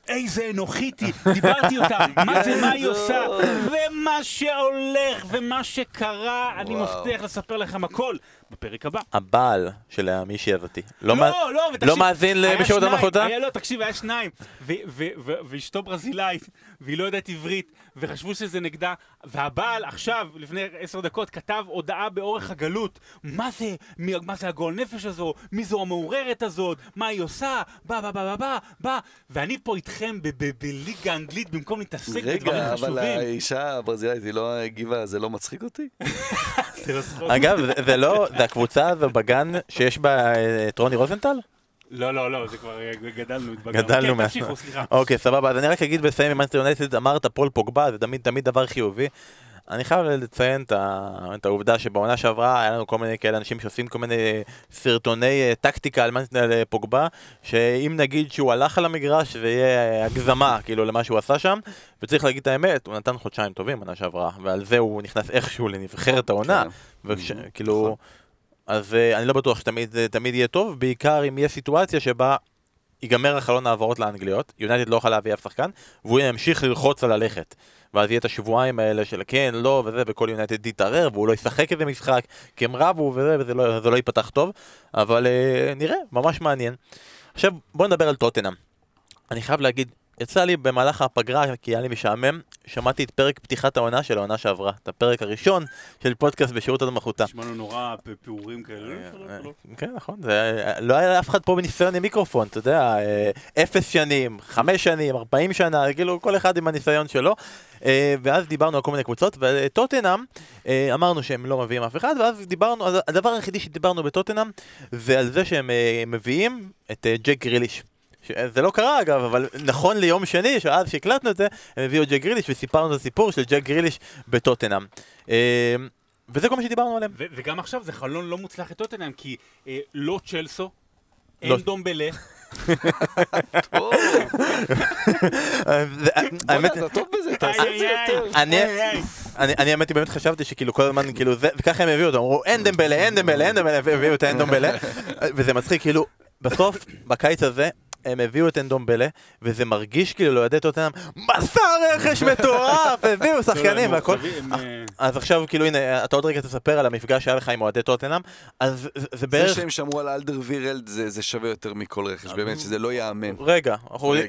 איזה אנוכית היא, דיברתי איתה, מה זה, מה היא עושה, ומה שהולך ומה שקרה, אני. מבטיח לספר לכם הכל בפרק הבא. הבעל של המישהי הזאתי. לא, לא, לא, ותקשיב, לא מאזין למישהו עוד שניים, אחותה? היה, לא, תקשיב, היה שניים, ואשתו ברזילאית, והיא לא יודעת עברית, וחשבו שזה נגדה, והבעל עכשיו, לפני עשר דקות, כתב הודעה באורך הגלות, מה זה, מי, מה זה הגועל נפש הזו, מי זו המעוררת הזאת, מה היא עושה, בא, בא, בא, בא, בא, בא, ואני פה איתכם בליגה האנגלית במקום להתעסק בדברים רגע, אבל חשובים. האישה הברזילאית היא לא הגיבה, זה לא מצחיק אותי? זה לא. אגב, זה- לא, זה הקבוצה הזו בגן שיש בה אה, את רוני רוזנטל? לא, לא, לא, זה כבר אה, גדלנו, התבגרנו. גדלנו כן, מה... תמשיכו, סליחה. אוקיי, סבבה, אז אני רק אגיד בסיים עם מנצ'סטר יונייטד, אמרת פול פוגבה, זה תמיד תמיד דבר חיובי. אני חייב לציין את, העובדה שבעונה שעברה היה לנו כל מיני כאלה אנשים שעושים כל מיני סרטוני אה, טקטיקה על מנצ'סטר אה, פוגבה, שאם נגיד שהוא הלך על המגרש זה יהיה הגזמה כאילו למה שהוא עשה שם, וצריך להגיד את האמת, הוא נתן חודשיים טובים בעונה שעברה, ועל זה הוא נכנס איכשהו לנבחרת העונה, כן. וכאילו... אז אה, אני לא בטוח שתמיד זה תמיד יהיה טוב, בעיקר אם יהיה סיטואציה שבה ייגמר החלון העברות לאנגליות, יונייטד לא יכולה להביא אף שחקן, והוא ימשיך ללחוץ על הלכת. ואז יהיה את השבועיים האלה של כן, לא, וזה, וכל יונייטד יתערער, והוא לא ישחק איזה משחק, כי הם רבו וזה, וזה לא, לא ייפתח טוב, אבל אה, נראה, ממש מעניין. עכשיו, בואו נדבר על טוטנאם. אני חייב להגיד, יצא לי במהלך הפגרה, כי היה לי משעמם, שמעתי את פרק פתיחת העונה של העונה שעברה, את הפרק הראשון של פודקאסט בשירות המחותה. נשמע לנו נורא פעורים כאלה. לא, לא. כן, נכון, זה, לא היה לאף אחד פה בניסיון עם מיקרופון, אתה יודע, אה, אפס שנים, חמש שנים, ארבעים שנה, כאילו כל אחד עם הניסיון שלו. אה, ואז דיברנו על כל מיני קבוצות, וטוטנאם, אה, אמרנו שהם לא מביאים אף אחד, ואז דיברנו, הדבר היחידי שדיברנו בטוטנאם, זה על זה שהם אה, מביאים את אה, ג'ק גריליש. ש- זה לא קרה אגב, אבל נכון ליום שני, שאז שהקלטנו את זה, הם הביאו את ג'ק גריליש וסיפרנו את הסיפור של ג'ק גריליש בטוטנאם. אה, וזה כל מה שדיברנו עליהם. ו- וגם עכשיו זה חלון לא מוצלח לטוטנאם, כי אה, לא צ'לסו, לא. אין דומבלה, האמת, אתה טוב בזה, תעשה את זה יותר. אני האמת היא באמת חשבתי שכאילו כל הזמן כאילו זה וככה הם הביאו אותו אמרו אין דמבלה אין דמבלה אין דמבלה והביאו את האין דמבלה וזה מצחיק כאילו בסוף בקיץ הזה הם הביאו את אנדומבלה, וזה מרגיש כאילו לאוהדי טוטנאם, מסע רכש מטורף, הביאו שחקנים והכל. אה, אז עכשיו כאילו הנה, אתה עוד רגע תספר על המפגש שהיה לך עם אוהדי טוטנאם, אז זה- זה זה בערך... שהם שמרו על אלדר וירלד זה זה שווה יותר מכל רכש, באמת, שזה לא ייאמן. רגע,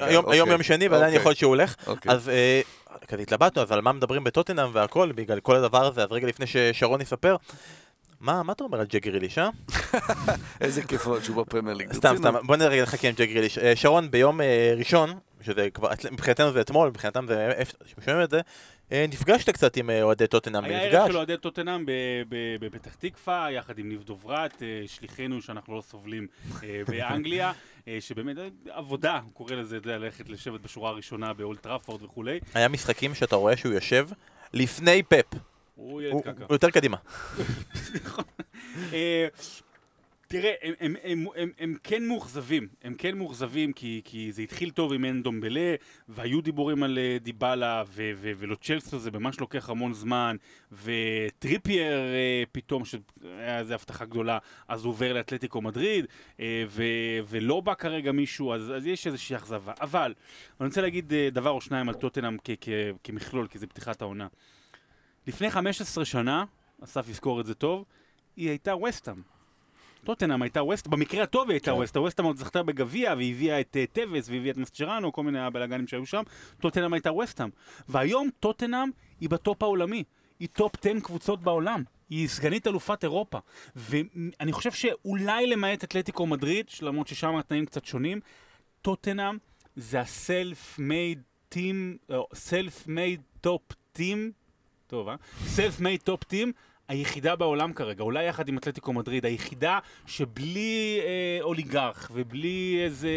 היום אוקיי. יום שני ועדיין אוקיי. יכול להיות שהוא הולך, אוקיי. אז אה, כזה התלבטנו, אז על מה מדברים בטוטנאם והכל, בגלל כל הדבר הזה, אז רגע לפני ששרון יספר, מה מה אתה אומר על ג'ק גריליש, אה? איזה כיף אבל שהוא בפרמייר ליג. סתם. סתם, בוא נרגע נחכה עם ג'ק גריליש. אה, שרון, ביום אה, ראשון, שזה כבר, מבחינתנו זה אתמול, מבחינתם זה, איפה שומעים את זה, אה, נפגשת קצת עם אוהדי טוטנאם היה ערב במפגש. של אוהדי טוטנאם בפתח תקווה, יחד עם ניב דוברת, שליחינו שאנחנו לא סובלים באנגליה, שבאמת עבודה, הוא קורא לזה, ללכת לשבת בשורה הראשונה באולד טראפורד וכולי. היה משחקים שאתה רואה שהוא יושב לפני פפ. הוא ילד קקה. הוא יותר קדימה. אה, תראה, הם, הם, הם, הם, הם כן מאוכזבים, הם כן מאוכזבים כי, כי זה התחיל טוב עם אנדומבלה, והיו דיבורים על אה, דיבלה, ו- ו- ולו צ'לסו זה ממש לוקח המון זמן, וטריפייר אה, פתאום, שהיה איזו הבטחה גדולה, אז הוא עובר לאתלטיקו מדריד, ו- ולא בא כרגע מישהו, אז, אז יש איזושהי אכזבה. אבל, אני רוצה להגיד דבר או שניים על טוטנאם כמכלול, כי זה פתיחת העונה. לפני 15 שנה, אסף יזכור את זה טוב, היא הייתה וסטאם. טוטנאם הייתה ווסט, במקרה הטוב היא הייתה כן. ווסט, ווסטאם עוד זכתה בגביע והביאה את אה, טבס והביאה את מסצ'ראנו, כל מיני הבלאגנים שהיו שם, טוטנאם הייתה ווסטאם. והיום טוטנאם היא בטופ העולמי, היא טופ 10 קבוצות בעולם. היא סגנית אלופת אירופה. ואני חושב שאולי למעט אתלטיקו מדריד, למרות ששם התנאים קצת שונים, טוטנאם זה ה self-made team, self-made top team, טוב, אה? made top team. היחידה בעולם כרגע, אולי יחד עם אתלטיקו מדריד, היחידה שבלי אה, אוליגרך ובלי איזה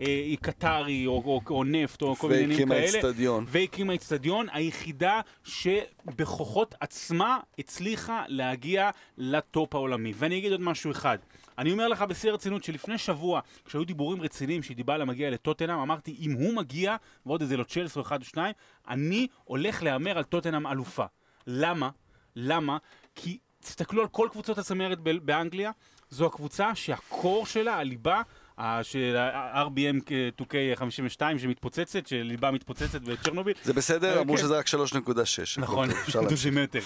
אה, קטרי או, או, או נפט או כל מיני עניינים והקימה כאלה, אצטדיון. והקימה אצטדיון, היחידה שבכוחות עצמה הצליחה להגיע לטופ העולמי. ואני אגיד עוד משהו אחד. אני אומר לך בשיא הרצינות שלפני שבוע, כשהיו דיבורים רציניים שדיבלה מגיע לטוטנאם, אמרתי, אם הוא מגיע, ועוד איזה לוצ'לס או אחד או שניים, אני הולך להמר על טוטנאם אלופה. למה? למה? כי תסתכלו על כל קבוצות הצמרת באנגליה, זו הקבוצה שהקור שלה, הליבה, של ה-RBM 2K52 שמתפוצצת, שליבה מתפוצצת בצ'רנוביל, זה בסדר? אמרו כן. שזה רק 3.6. נכון. דוזימטר.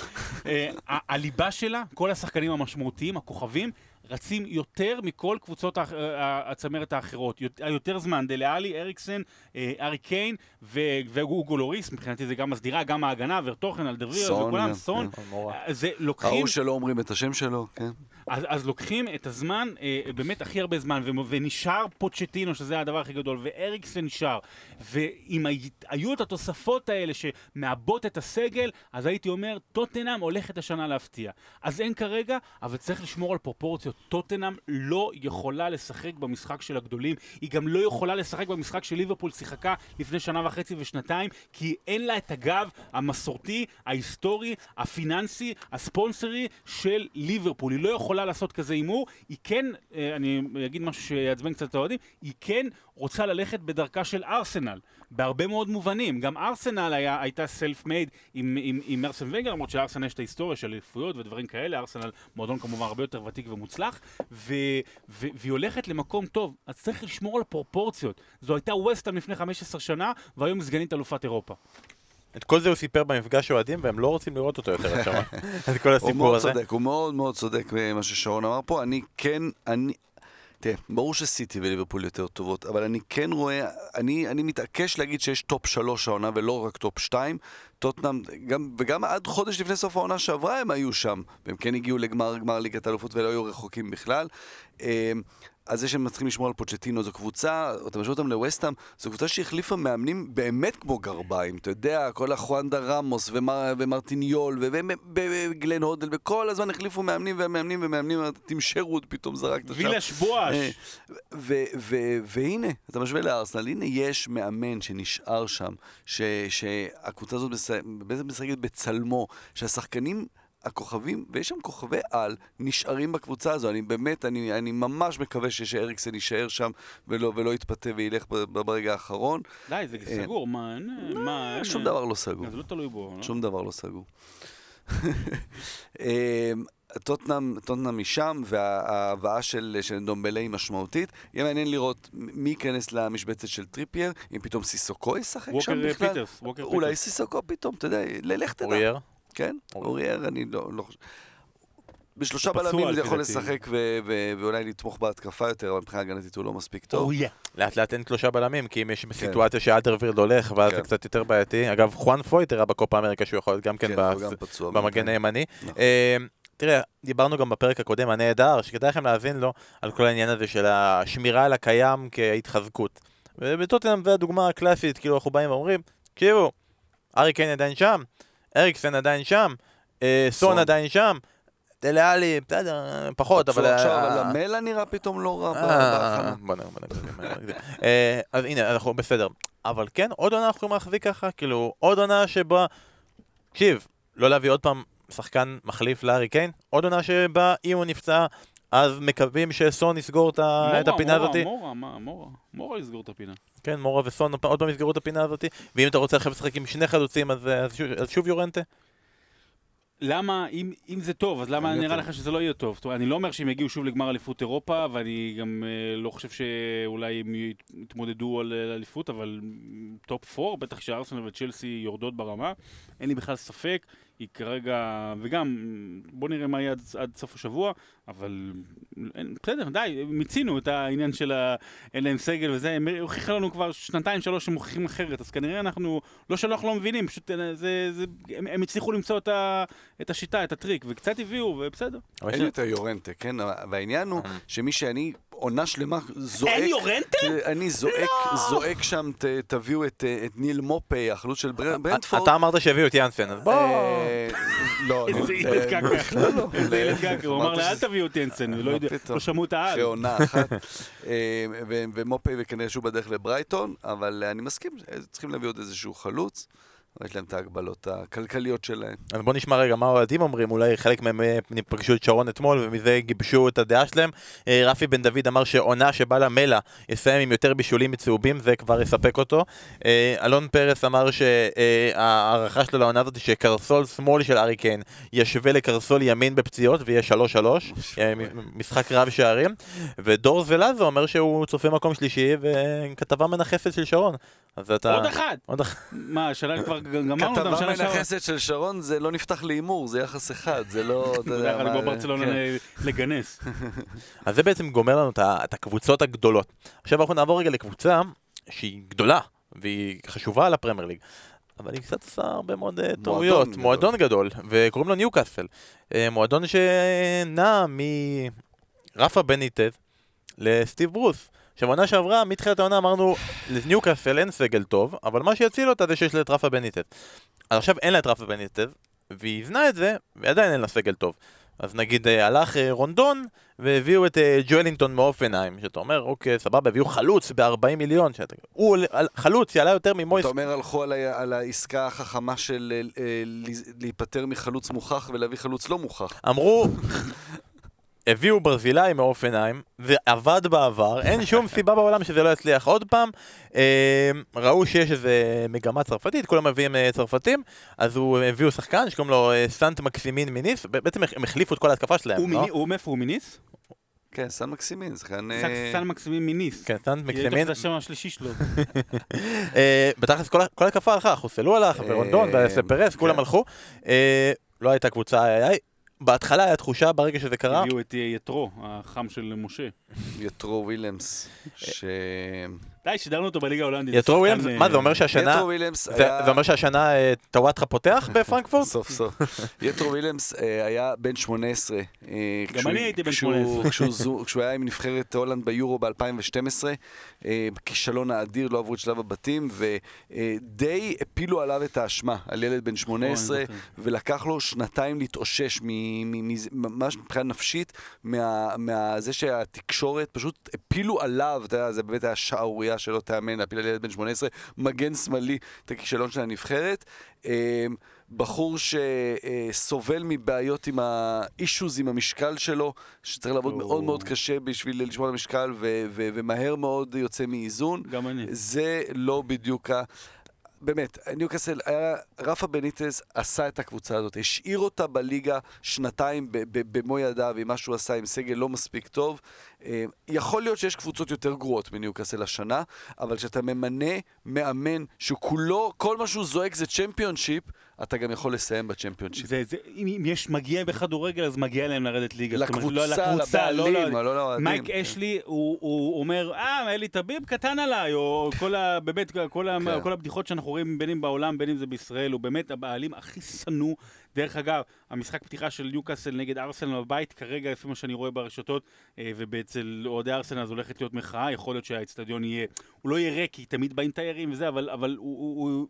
אה, הליבה שלה, כל השחקנים המשמעותיים, הכוכבים, רצים יותר מכל קבוצות האח- אה, הצמרת האחרות. יות- יותר זמן, דלה עלי, אריקסן, אה, ארי קיין ו- ואוגו לוריס, מבחינתי זה גם מסדירה, גם ההגנה, ורטוכן, אלדרוויר, וכולם. סון. אה, זה לוקחים... ההוא שלא אומרים את השם שלו, כן. אז, אז לוקחים את הזמן, אה, באמת הכי הרבה זמן, ו- ונשאר פוצ'טינו, שזה הדבר הכי גדול, ואריקסן נשאר, ואם הי- היו את התוספות האלה שמעבות את הסגל, אז הייתי אומר, טוטנאם הולכת השנה להפתיע. אז אין כרגע, אבל צריך לשמור על פרופורציות. טוטנאם לא יכולה לשחק במשחק של הגדולים, היא גם לא יכולה לשחק במשחק של ליברפול שיחקה לפני שנה וחצי ושנתיים, כי אין לה את הגב המסורתי, ההיסטורי, הפיננסי, הספונסרי של ליברפול. היא לא יכולה לעשות כזה הימור, היא כן, אה, אני אגיד משהו שיעצבן קצת את האוהדים, היא כן רוצה ללכת בדרכה של ארסנל, בהרבה מאוד מובנים. גם ארסנל היה, הייתה סלף מייד עם, עם, עם ארסן ונגר, למרות שלארסנל יש את ההיסטוריה של אליפויות ודברים כאלה, ארסנל מועדון כמובן הרבה יותר ותיק ומוצלח, ו, ו, והיא הולכת למקום טוב, אז צריך לשמור על פרופורציות. זו הייתה ווסטהאם לפני 15 שנה, והיום סגנית אלופת אירופה. את כל זה הוא סיפר במפגש אוהדים, והם לא רוצים לראות אותו יותר, שרון. את כל הוא הסיפור מאוד הזה. צודק, הוא מאוד מאוד צודק במה ששרון אמר פה. אני כן, אני... תראה, ברור שסיטי וליברפול יותר טובות, אבל אני כן רואה, אני, אני מתעקש להגיד שיש טופ שלוש העונה ולא רק טופ שתיים. טוטנאם, גם, וגם עד חודש לפני סוף העונה שעברה הם היו שם, והם כן הגיעו לגמר גמר ליגת האלופות ולא היו רחוקים בכלל. אז זה שהם צריכים לשמור על פוצ'טינו זו קבוצה, אתה משווה אותם לווסטהאם, זו קבוצה שהחליפה מאמנים באמת כמו גרביים, אתה יודע, כל החואנדה רמוס ומר, ומרטיניול וגלן הודל, וכל הזמן החליפו מאמנים ומאמנים ומאמנים, טים שרוד פתאום זרקת שם. וילש בואש. אה, והנה, אתה משווה לארסנל, הנה יש מאמן שנשאר שם, שהקבוצה הזאת בעצם משחקת בצלמו, שהשחקנים... הכוכבים, ויש שם כוכבי על, נשארים בקבוצה הזו. אני באמת, אני, אני ממש מקווה שאריקסן יישאר שם ולא, ולא יתפתה וילך ברגע האחרון. די, זה אה, סגור, מה, אין, מה, אין. שום דבר לא סגור. זה לא תלוי בו. לא? שום דבר לא סגור. אמ, טוטנאם, טוטנאם משם, וההבאה של, של נדומבלה היא משמעותית. יהיה מעניין לראות מי ייכנס למשבצת של טריפייר, אם פתאום סיסוקו ישחק שם ווקר בכלל. פיטרס, ווקר אולי פיטרס. סיסוקו פתאום, אתה יודע, לך תדע. אורייר? כן, אורייר. אורייר, אני לא, לא חושב. בשלושה בלמים זה יכול. לשחק ו- ו- ואולי לתמוך בהתקפה יותר, אבל מבחינה הגנתית הוא לא מספיק טוב. לאט לאט אין שלושה בלמים, כי אם יש סיטואציה שאלדרווירד הולך, ואז כן. זה קצת יותר בעייתי. אגב, חואן פויטר היה בקופה אמריקה שהוא יכול להיות גם כן כן. במגן הימני. נכון. אה, תראה, דיברנו גם בפרק הקודם, הנהדר, שכדאי לכם להאזין לו, על כל העניין הזה של השמירה על הקיים כהתחזקות. ובטוטנאם זה הדוגמה הקלאסית, כאילו אנחנו באים ואומרים, תקשיבו, ארי קיין עדיין שם, אריקסן עדיין שם, אה, סון. עדיין שם, דלה עלי, בסדר, פחות, אבל... עכשיו, אה, נראה פתאום לא רע אה. בוא נראה, בוא נראה. אה, אז הנה, אנחנו בסדר. אבל כן, עוד עונה אנחנו יכולים להחזיק ככה, כאילו, עוד עונה שבה... תקשיב, לא להביא עוד פעם שחקן מחליף לארי קיין, עוד עונה שבה אם הוא נפצע, אז מקווים שסון יסגור את ה- את מורה, הפינה מורה, הזאתי. מורה, מה, מורה, מורה יסגור את הפינה. כן, מורה וסון עוד פעם יסגרו את הפינה הזאתי. ואם אתה רוצה עכשיו לשחק עם שני חלוצים, אז אז שוב- אז שוב יורנטה. למה, אם, אם זה טוב, אז למה אני נראה. לך שזה לא יהיה טוב? אומרת, אני לא אומר שהם יגיעו שוב לגמר אליפות אירופה, ואני גם אה, לא חושב שאולי הם ית- יתמודדו על אה, אליפות, אבל טופ 4, בטח שארסנל וצ'לסי יורדות ברמה, אין לי בכלל ספק. היא כרגע, וגם, בוא נראה מה יהיה עד, עד סוף השבוע, אבל אין, בסדר, די, מיצינו את העניין של ה... אין להם סגל וזה, הם הוכיחה לנו כבר שנתיים, שלוש שהם מוכיחים אחרת, אז כנראה אנחנו, לא שלא אנחנו לא מבינים, פשוט אה, זה, זה, הם, הם הצליחו למצוא את, ה, את השיטה, את הטריק, וקצת הביאו, ובסדר. אבל אין יותר יורנטה, כן? והעניין הוא אה. שמי שאני עונה שלמה זועק... אין יורנטה? אני זועק, זועק שם, ת- תביאו את אה, את ניל מופי, החלוץ של בר- ברנדפורד. אתה אמרת שהביאו את יאנסן, אז בוא... אה, לא, איזה אני- ילד אה, קקה. בכלל לא. איזה ילד קקה, הוא אמר לה, אל תביאו את ינסן, לא. לא שמעו את העל. אחרי עונה אחת. אה, ומופי וכנראה שהוא בדרך לברייטון, אבל אה, אני מסכים, אה, צריכים להביא עוד איזשהו חלוץ. אבל יש להם את ההגבלות הכלכליות שלהם. אז בוא נשמע רגע מה האוהדים אומרים, אולי חלק מהם אה, פגשו את שרון אתמול ומזה גיבשו את הדעה שלהם. אה, רפי בן דוד אמר שעונה שבא למלה יסיים עם יותר בישולים מצהובים, זה כבר יספק אותו. אה, אלון פרס אמר שההערכה שלו לעונה הזאת היא שקרסול שמאל של ארי קיין ישווה לקרסול ימין בפציעות ויהיה 3-3, אה, מ- משחק רב שערים. ודור זלאזו אומר שהוא צופה מקום שלישי וכתבה מנכסת של שרון. אז אתה... עוד אחד! עוד אחד. מה, השנה כבר גמרנו אותם, כתבה שנה שעברה. מנכסת של שרון זה לא נפתח להימור, זה יחס אחד, זה לא, אתה יודע מה... לגמור ברצלונה כן. לגנס. אז זה בעצם גומר לנו את הקבוצות הגדולות. עכשיו אנחנו נעבור רגע לקבוצה שהיא גדולה, והיא חשובה על הפרמייר ליג. אבל היא קצת עושה הרבה מאוד אה, טעויות. גדול. מועדון גדול, וקוראים לו ניוקאסל. אה, מועדון שנע מרפה בניטז לסטיב ברוס. עכשיו, העונה שעברה, מתחילת העונה אמרנו, לניוקאסל אין סגל טוב, אבל מה שיציל אותה זה שיש לה את רפה בניטז. אז עכשיו אין לה את רפה בניטז, והיא איזנה את זה, ועדיין אין לה סגל טוב. אז נגיד אה, הלך אה, רונדון והביאו את אה, ג'ואלינגטון מאופנהיים, שאתה אומר, אוקיי, סבבה, הביאו חלוץ ב-40 מיליון, שאתה, הוא חלוץ יעלה יותר ממויס. אתה אומר הלכו על, ה- על העסקה החכמה של להיפטר מחלוץ מוכח ולהביא חלוץ לא מוכח. אמרו, הביאו ברזילאי מאופנהיים, זה עבד בעבר, אין שום סיבה בעולם שזה לא יצליח עוד פעם. אה, ראו שיש איזה מגמה צרפתית, כולם מביאים אה, צרפתים, אז הוא הביאו שחקן שקוראים לו אה, סנט מקסימין מיניס, בעצם הם החליפו את כל ההתקפה שלהם, הוא לא? מיני- הוא מאיפה הוא מניס? כן, סן מקסימין, שחקן... סן- אה, סן מקסימים מניס. כן, כי מקסימין. זה השם השלישי שלו. אה, בתכלס כל התקפה הלכה, חוסלו הלך, אה, ורונדון ופרס, כולם כן. הלכו. אה, לא הייתה קבוצה, היה- בהתחלה היה תחושה ברגע שזה קרה, הביאו את יתרו, החם של משה. יתרו וילמס, ש... די, שידרנו אותו בליגה ההולנדית. יתרו שחקן, וילמס, אה, מה זה אומר שהשנה, יתרו וילמס היה... זה אומר שהשנה אה, טוואטחה פותח בפרנקפורט? סוף סוף. יתרו וויליאמס אה, היה בן 18. אה, כשהוא- אני הייתי בן כשהוא- 18. כשהוא היה עם נבחרת הולנד ביורו ב-2012, בכישלון האדיר, לא עברו את שלב הבתים, ודי הפילו עליו את האשמה, על ילד בן 18, נכון, ולקח לו שנתיים להתאושש ממש מבחינה נפשית, מה- מה- זה שהתקשורת פשוט הפילו עליו, אתה יודע, זה באמת היה שערורייה שלא תיאמן, להפיל על ילד בן 18, מגן שמאלי, את הכישלון של הנבחרת. אה, בחור שסובל מבעיות עם האישוז עם המשקל שלו, שצריך לעבוד או. מאוד מאוד קשה בשביל לשמור על המשקל, ו- ו- ומהר מאוד יוצא מאיזון. גם אני. זה לא בדיוק ה... באמת, ניוקאסל, רפה בניטז עשה את הקבוצה הזאת, השאיר אותה בליגה שנתיים במו ידיו עם מה שהוא עשה עם סגל לא מספיק טוב. אה, יכול להיות שיש קבוצות יותר גרועות מניוקאסל השנה, אבל כשאתה ממנה מאמן שכולו, כל מה שהוא זועק זה צ'מפיונשיפ, אתה גם יכול לסיים בצ'מפיונשיפ. זה, זה, אם, אם יש מגיע בכדורגל, אז מגיע להם לרדת ליגה. זאת אומרת, לקבוצה, לא, לקבוצה, לא, לבעלים, לא, לא לאוהדים. מייק כן. אשלי, הוא, הוא אומר, אה, אלי טביב קטן עליי, או כל ה... באמת, כל, ה, כן. כל הבדיחות שאנחנו רואים, בין אם בעולם, בין אם זה בישראל, הוא באמת הבעלים הכי שנוא. דרך אגב, המשחק פתיחה של ניוקאסל נגד ארסנל בבית, כרגע, לפי מה שאני רואה ברשתות, אה, ואצל אוהדי ארסנל אז הולכת להיות מחאה, יכול להיות שהאצטדיון יהיה, הוא לא יהיה ריק, כי תמיד באים תיירים וזה, אבל, אבל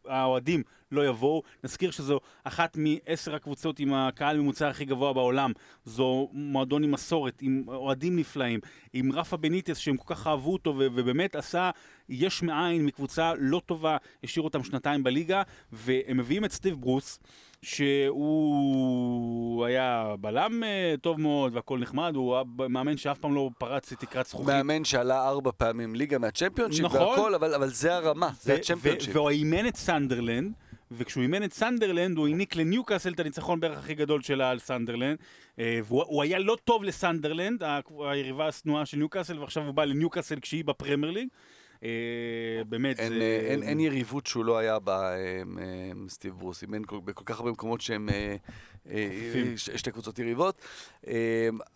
האוהדים לא יבואו. נזכיר שזו אחת מעשר הקבוצות עם הקהל ממוצע הכי גבוה בעולם. זו מועדון עם מסורת, עם אוהדים נפלאים, עם רפה בניטס שהם כל כך אהבו אותו, ובאמת עשה יש מאין מקבוצה לא טובה, השאיר אותם שנתיים בליגה, והם מביאים את סטיב ברוס. שהוא היה בלם אה, טוב מאוד והכל נחמד, הוא היה מאמן שאף פעם לא פרץ את תקרת זכוכית. מאמן שעלה ארבע פעמים ליגה מהצ'מפיונשיפ נכון. והכל, אבל, אבל זה הרמה, זה ו- הצ'מפיונשיפ. והוא אימן את סנדרלנד, וכשהוא אימן את סנדרלנד, הוא העניק לניוקאסל את הניצחון בערך הכי גדול שלה על סנדרלנד. אה, והוא הוא היה לא טוב לסנדרלנד, היריבה השנואה של ניוקאסל, ועכשיו הוא בא לניוקאסל כשהיא בפרמייר ליג. אה, באמת, אין, זה... אה, אין, אין יריבות שהוא לא היה בה, אה, סטיב ברוס. אימן כל- בכל כך הרבה מקומות שהם... שתי קבוצות יריבות.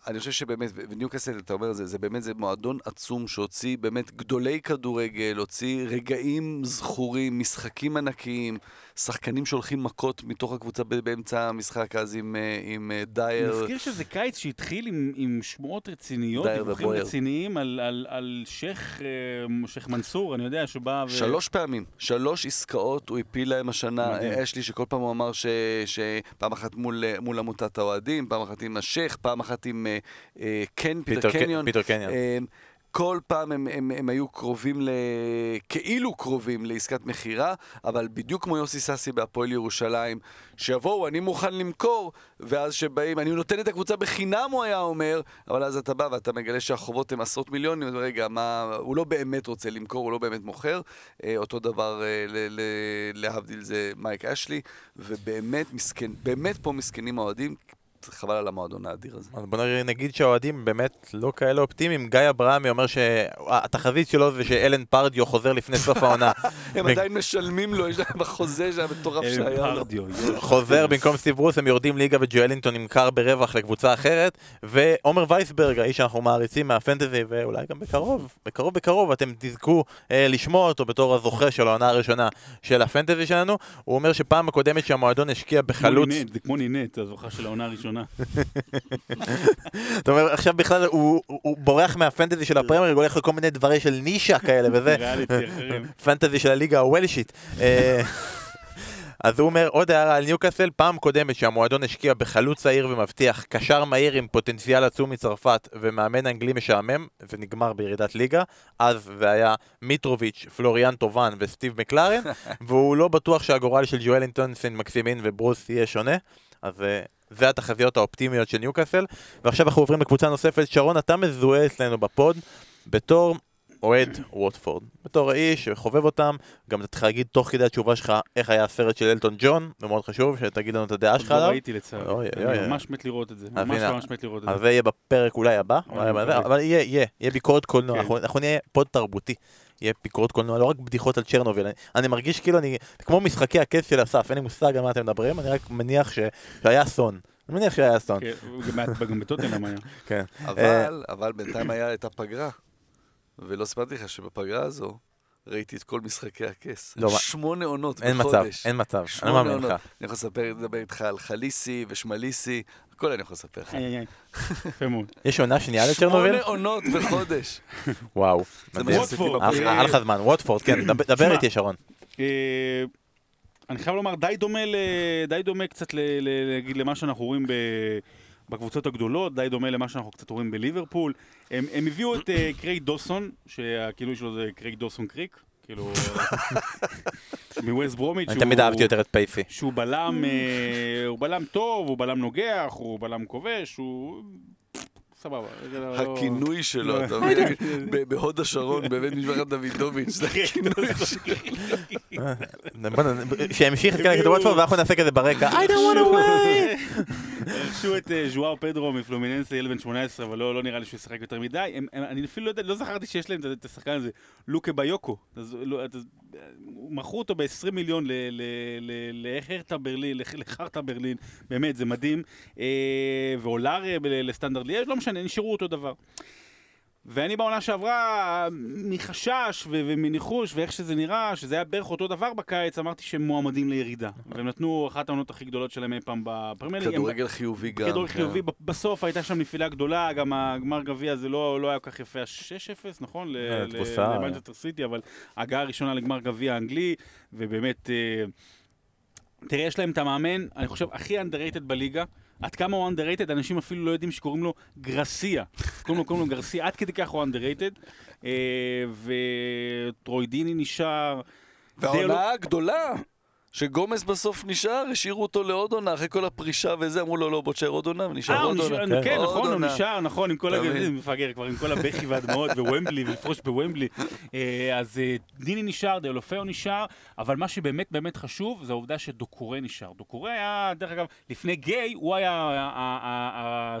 אני חושב שבאמת, וניוקאסל, אתה אומר, זה, זה באמת, זה מועדון עצום שהוציא באמת גדולי כדורגל, הוציא רגעים זכורים, משחקים ענקיים, שחקנים שהולכים מכות מתוך הקבוצה באמצע המשחק, אז עם, עם דייר. נזכיר שזה קיץ שהתחיל עם, עם שמועות רציניות, דיווחים. רציניים על, על, על שייח' שייח' מנסור, אני יודע, שבא ו... שלוש פעמים, שלוש עסקאות הוא הפיל להם השנה. מדהים. אשלי, שכל פעם הוא אמר ש- שפעם אחת מול, מול עמותת האוהדים, פעם אחת עם השייח, פעם אחת עם אה, אה, קן, פיטר פיטר קניון. פיטר קניון. אה, כל פעם הם, הם, הם היו קרובים, ל... כאילו קרובים לעסקת מכירה, אבל בדיוק כמו יוסי סאסי בהפועל ירושלים, שיבואו, אני מוכן למכור, ואז שבאים, אני נותן את הקבוצה בחינם, הוא היה אומר, אבל אז אתה בא ואתה מגלה שהחובות הם עשרות מיליונים, רגע, מה, הוא לא באמת רוצה למכור, הוא לא באמת מוכר. אה, אותו דבר, אה, ל, ל, להבדיל, זה מייק אשלי, ובאמת מסכן, באמת פה מסכנים האוהדים, חבל על המועדון האדיר הזה. אז בוא נגיד שהאוהדים באמת לא כאלה אופטימיים. גיא אברהמי אומר שהתחזית שלו זה שאלן פרדיו חוזר לפני סוף העונה. הם עדיין משלמים לו, יש להם בחוזה שהמטורף אה, שהיה לו. חוזר במקום סטיב ברוס, הם יורדים ליגה וג'ואלינטון נמכר ברווח לקבוצה אחרת, ועומר וייסברג, האיש שאנחנו מעריצים מהפנטזי, ואולי גם בקרוב, בקרוב בקרוב אתם תזכו אה, לשמוע אותו בתור הזוכה של העונה הראשונה של הפנטזי שלנו, הוא אומר שפעם הקודמת שהמועדון השקיע בחלוץ, זה כמו נינט, הזוכה של העונה הראשונה. זאת אומרת עכשיו בכלל הוא, בורח מהפנטזי של הפרמייר, הוא הולך לכל מיני דברי של נישה כאלה וזה. פנטזי של הליגה הוולשית. אה, אז הוא אומר, עוד הערה על ניוקאסל, פעם קודמת שהמועדון השקיע בחלוץ צעיר ומבטיח, קשר מהיר עם פוטנציאל עצום מצרפת ומאמן אנגלי משעמם, ונגמר בירידת ליגה, אז זה היה מיטרוביץ', פלוריאן טובן וסטיב מקלרן, והוא לא בטוח שהגורל של ג'ואלינטון, סנט מקסימין וברוס יהיה שונה, אז אה, זה התחזיות האופטימיות של ניוקאסל. ועכשיו אנחנו עוברים לקבוצה נוספת, שרון, אתה מזוהה אצלנו בפוד בתור אוהד ווטפורד. בתור האיש שחובב אותם, גם אתה צריך להגיד תוך כדי התשובה שלך איך היה הסרט של אלטון ג'ון, זה מאוד חשוב שתגיד לנו את הדעה עוד שלך לא עליו. ראיתי לצערי. אני. ממש מת לראות את זה. ממש ממש מת לראות את אז זה. זה יהיה בפרק אולי הבא. אבל יהיה, יהיה, יהיה ביקורת קולנוע, כן. אנחנו נהיה פוד תרבותי. יהיה ביקורת קולנוע, לא רק בדיחות על צ'רנוביל. אני- אני מרגיש כאילו אני, כמו משחקי הכס של אסף, אין לי מושג על מה אתם מדברים, אני רק מניח ש- שהיה אסון. אני מניח שהיה אסון. כן, גם- בטוטנאם היה. כן. אבל, אבל בינתיים היה את הפגרה, ולא סיפרתי לך שבפגרה הזו ראיתי את כל משחקי הכס. לא, מה- שמונה עונות אין בחודש. מצב, אין מצב, אני מאמין עונות. לך. אני יכול לספר, לדבר איתך על חליסי ושמליסי, הכל אני יכול לספר לך. איי, איי, איי. יפה מאוד. יש עונה שנייה לצ'רנוביל? שמונה עונות בחודש. וואו. מדהים. היה לך- בפגרה. היה לך זמן, ווטפורד, כן, דבר- איתי שרון. אה, אני חייב לומר, די דומה, קצת ל... ל... נגיד למה שאנחנו רואים ב... בקבוצות הגדולות, די דומה למה שאנחנו קצת רואים בליברפול. הם, הם הביאו את אה, קרייג דוסון, שהכינוי שלו זה קרייג דוסון קריק, כאילו, מווסט ברומיץ'. אני תמיד שהוא- אהבתי יותר את פייסי. שהוא בלם, אה, הוא בלם טוב, הוא בלם נוגח, הוא בלם כובש, הוא סבבה. לא- הכינוי שלו, אתה מבין? ב- בהוד השרון, בבית משפחת דוידוביץ', זה כן, הכינוי שלו. שימשיך את כאלה וואטפורד ואנחנו נעשה כזה ברקע. I don't want to wait! רכשו את אה, ז'ואר פדרו מפלומיננסה, ילד בן 18, אבל לא לא נראה לי שהוא ישחק יותר מדי. אני אפילו לא לא זכרתי שיש להם את השחקן הזה, לוקה ביוקו. מכרו אותו ב-20 מיליון לחרטה ברלין, לח- לחרטה ברלין, באמת, זה מדהים. אה, ואולר ב- לסטנדרט ליאז', לא משנה, נשארו אותו דבר. ואני בעונה שעברה, מחשש ו- ומניחוש ואיך שזה נראה, שזה היה בערך אותו דבר בקיץ, אמרתי שהם מועמדים לירידה. והם נתנו אחת העונות הכי גדולות שלהם אי פעם בפרמייר ליג. הם- כדורגל חיובי גם. כדורגל כן. חיובי, בסוף הייתה שם נפילה גדולה, גם הגמר גביע הזה לא, לא היה כל כך יפה, 6-0, נכון? אה, ל- תבוסה. למנצ'סטר סיטי, אבל הגעה הראשונה לגמר גביע האנגלי, ובאמת, אה, תראה, יש להם את המאמן, אני חושב, הכי underrated בליגה. עד כמה הוא underrated, אנשים אפילו לא יודעים שקוראים לו גרסיה. קוראים לו, קוראים לו גרסיה, עד כדי כך הוא underrated. אה, וטרוידיני נשאר. והעונה הגדולה, שגומס בסוף נשאר, השאירו אותו לעוד עונה, אחרי כל הפרישה וזה, אמרו לו, לא, בוא תשאר עוד עונה, ונשאר אה, עוד עונה. כן, עוד נכון, הוא. נשאר, נכון, עם כל? הגרזים, מפגר כבר, עם כל הבכי והדמעות בוומבלי, ולפרוש בוומבלי. אה, אז אה, דיני נשאר, דאלופאו נשאר, אבל מה שבאמת באמת חשוב, זה העובדה שדוקורי נשאר. דוקורי היה, דרך אגב, לפני גיי, הוא היה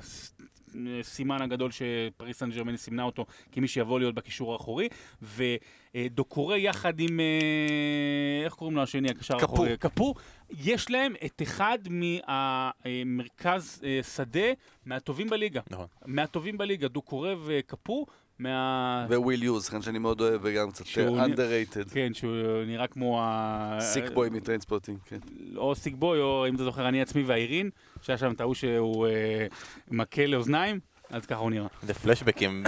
הסימן הגדול שפריס סן ג'רמן סימנה אותו כמי שיבוא להיות בקישור האחורי, ודוקורי יחד עם, אה, איך קוראים לו השני, הקשר. האחורי? קפו. יש להם את אחד מהמרכז אה, שדה מהטובים בליגה. נכון. מהטובים בליגה, דוקורי וקפו, מה... וויל יוז, שחקן שאני מאוד אוהב, וגם קצת נ- underrated. כן, שהוא נראה כמו ה... סיק בוי מטריינספוטינג, כן. או סיק בוי, או אם אתה זוכר, אני עצמי ואיירין, שהיה שם את ההוא שהוא אה, מכה לאוזניים, אז ככה הוא נראה. זה פלשבקים.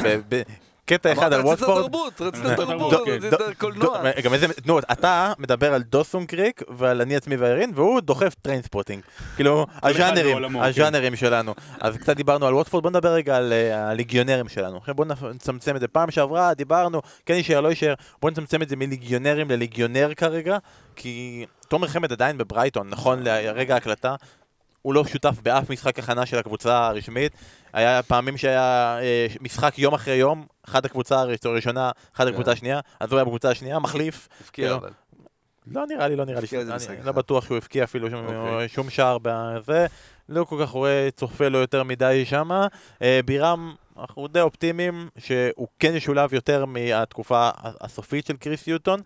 קטע אחד על רצית ווטפורד. תרבות, רצית תרבות, רצית קולנוע. גם איזה, נו, אתה מדבר על דוסון קריק ועל אני עצמי ואיירין, והוא דוחף טריינספוטינג. כאילו, הז'אנרים, כן. הז'אנרים שלנו. אז קצת דיברנו על ווטפורד, בוא נדבר רגע על אה, הליגיונרים שלנו. עכשיו בוא נצמצם את זה. פעם שעברה דיברנו, כן יישאר, לא יישאר, בוא נצמצם את זה מליגיונרים לליגיונר כרגע, כי תומר חמד עדיין בברייטון, נכון לרגע ההקלטה. הוא לא שותף באף משחק הכנה של הקבוצה הרשמית. היה פעמים שהיה אה, משחק יום אחרי יום, אחד הקבוצה הראש- הראשונה, אחד הקבוצה השנייה, אז הוא היה בקבוצה השנייה, מחליף. הפקיע לא. אבל. לא נראה לי, לא נראה לי, אני לא. בטוח שהוא הבקיע אפילו שום, אוקיי. שום שער בזה, לא כל כך רואה, צופה לו יותר מדי שמה. אה, בירם, אנחנו די אופטימיים שהוא כן ישולב יותר מהתקופה הסופית של קריס יוטון,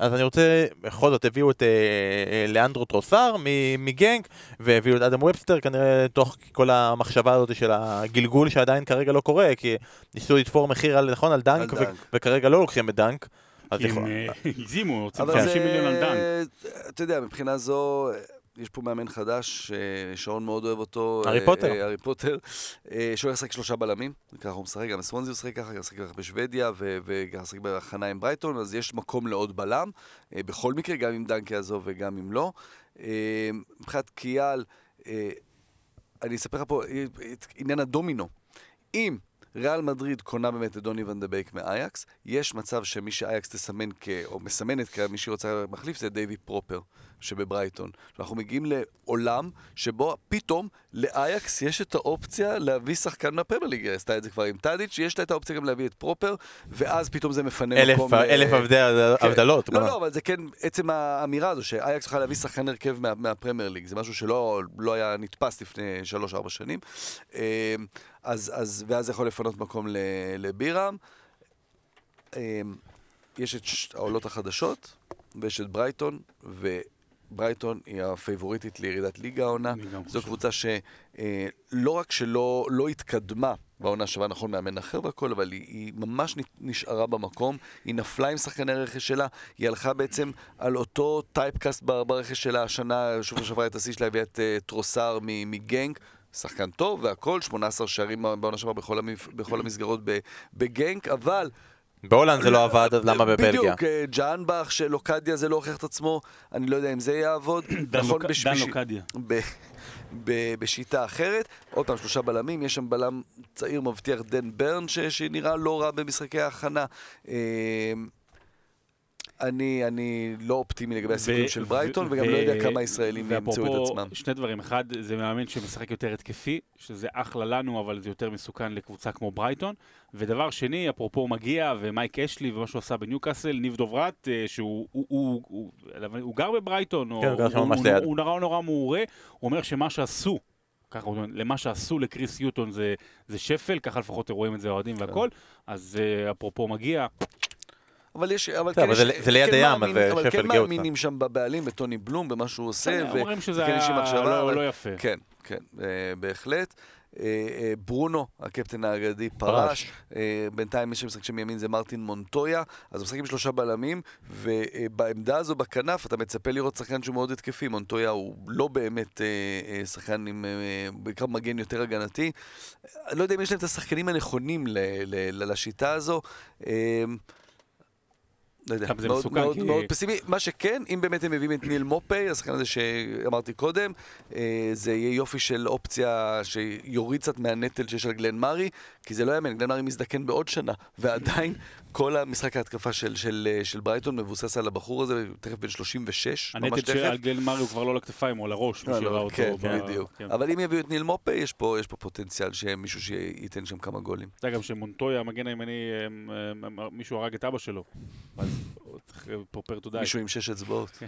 אז אני רוצה, בכל זאת הביאו את אה, אה, לאנדרו טרוסר מ- מגנק, והביאו את אדם ובסטר כנראה תוך כל המחשבה הזאת של הגלגול שעדיין כרגע לא קורה, כי ניסו לתפור מחיר על, נכון, על דנק, על ו- דנק. וכרגע לא לוקחים את דנק. אז הם אה, הגזימו, רוצים אבל 50 מיליון על. זה, אתה יודע, מבחינה זו, יש פה מאמן חדש, ששרון מאוד אוהב אותו. הארי אה, פוטר. אה, הארי פוטר, אה, שהוא לשחק שלושה בלמים, ככה הוא משחק, גם בסוונזי הוא משחק ככה, גם משחק ככה בשוודיה, וגם משחק בהכנה עם ברייטון, אז יש מקום לעוד בלם, אה, בכל מקרה, גם אם דנקי יעזוב וגם אם לא. אה, מבחינת קיאל, אה, אני אספר לך פה אה, את עניין הדומינו. אם ריאל מדריד קונה באמת את דוני ון דה בייק מאייקס, יש מצב שמי שאייקס תסמן כ... או מסמנת כמי שהיא רוצה מחליף זה דייבי פרופר שבברייטון. אנחנו מגיעים לעולם שבו פתאום לאייקס יש את האופציה להביא שחקן מהפרמייר ליג. היא עשתה את זה כבר עם טאדיץ', יש לה את האופציה גם להביא את פרופר, ואז פתאום זה מפנה אלף, מקום... ל- אלף הבדל- כן. הבדלות. לא, מה? לא, אבל זה כן, עצם האמירה הזו שאייקס צריכה להביא שחקן הרכב מה, מהפרמייר ליג, זה משהו שלא לא היה נתפס לפני 3-4 שנים. אה, אז, אז, ואז זה יכול לפנות מקום לבירם. אה, יש את העולות החדשות, ויש את ברייטון, וברייטון היא הפייבוריטית לירידת ליגה העונה. זו חושב. קבוצה שלא רק שלא לא התקדמה בעונה שעברה, נכון, מאמן אחר והכל, אבל היא, היא ממש נשארה במקום, היא נפלה עם שחקני הרכש שלה, היא הלכה בעצם על אותו typecast ברכש שלה השנה, שבוע שעברה את השיא שלה הביאה את אה, טרוסר מגנק. שחקן טוב והכל, 18 שערים בעונה שעברה בכל, המפ... בכל המסגרות. בגנק, אבל בהולנד זה לא עבד, אז למה בבלגיה? בדיוק, אה, ג'הנבחש, לוקדיה זה לא הוכיח את עצמו, אני לא יודע אם זה יעבוד. דן נכון, דן לוקדיה. בשיטה אחרת. עוד פעם, שלושה בלמים, יש שם בלם צעיר מבטיח דן ברן, שנראה לא רע במשחקי ההכנה. אני, אני לא אופטימי לגבי הסיכויים של ברייטון, וגם לא יודע כמה ישראלים ימצאו את ואפרופו, עצמם. שני דברים, אחד, זה מאמן שמשחק יותר התקפי, שזה אחלה לנו, אבל זה יותר מסוכן לקבוצה כמו ברייטון. ודבר שני, אפרופו מגיע, ומייק אשלי, ומה שהוא עשה בניוקאסל, ניב דוברת, אה, שהוא הוא, הוא, הוא, הוא, הוא גר בברייטון, כן, הוא ממש הוא, ליד. הוא נורא נורא מעורה, הוא אומר שמה שעשו, ככה הוא אומר, למה שעשו לקריס יוטון זה, זה שפל, ככה לפחות רואים את זה האוהדים כן. והכל, אז אה, אפרופו מגיע, אבל יש, אבל כן, אבל זה- ליד כן הים, אז שפל כן הגיע אותך. מאמינים שם בבעלים, בטוני בלום, במה שהוא עושה, אומרים שזה היה לא, לא יפה. כן, כן, אה, בהחלט. אה, אה, ברונו, הקפטן האגדי, פרש. בינתיים מי שמשחק שם מימין זה מרטין מונטויה. אז הוא משחק עם שלושה בלמים, ובעמדה הזו בכנף אתה מצפה לראות שחקן שהוא מאוד התקפי. מונטויה הוא לא באמת שחקן עם בעיקר מגן יותר הגנתי. אני לא יודע אם יש להם את השחקנים הנכונים לשיטה הזו. לא יודע, מאוד, מסוכן, מאוד, כי- מאוד פסימי. מה שכן, אם באמת הם מביאים את ניל מופי, השחקן הזה שאמרתי קודם, אה, זה יהיה יופי של אופציה שיוריד קצת מהנטל שיש על גלן מארי, כי זה לא יאמן, גלן מארי מזדקן בעוד שנה, ועדיין כל המשחק ההתקפה של, של, של ברייטון מבוסס על הבחור הזה, תכף בן 36, ממש הנטל תכף. שעל גל מרי הוא כבר לא על הכתפיים, הוא על הראש, מי לא, שראה לא, אותו. כן, ב- בדיוק. כן. אבל אם יביאו את ניל מופה, יש פה, יש פה פוטנציאל שמישהו שייתן שם כמה גולים. אתה יודע גם שמונטויה, המגן הימני, מישהו הרג את אבא שלו. אז הוא צריך פרופר תודה. מישהו עם שש אצבעות.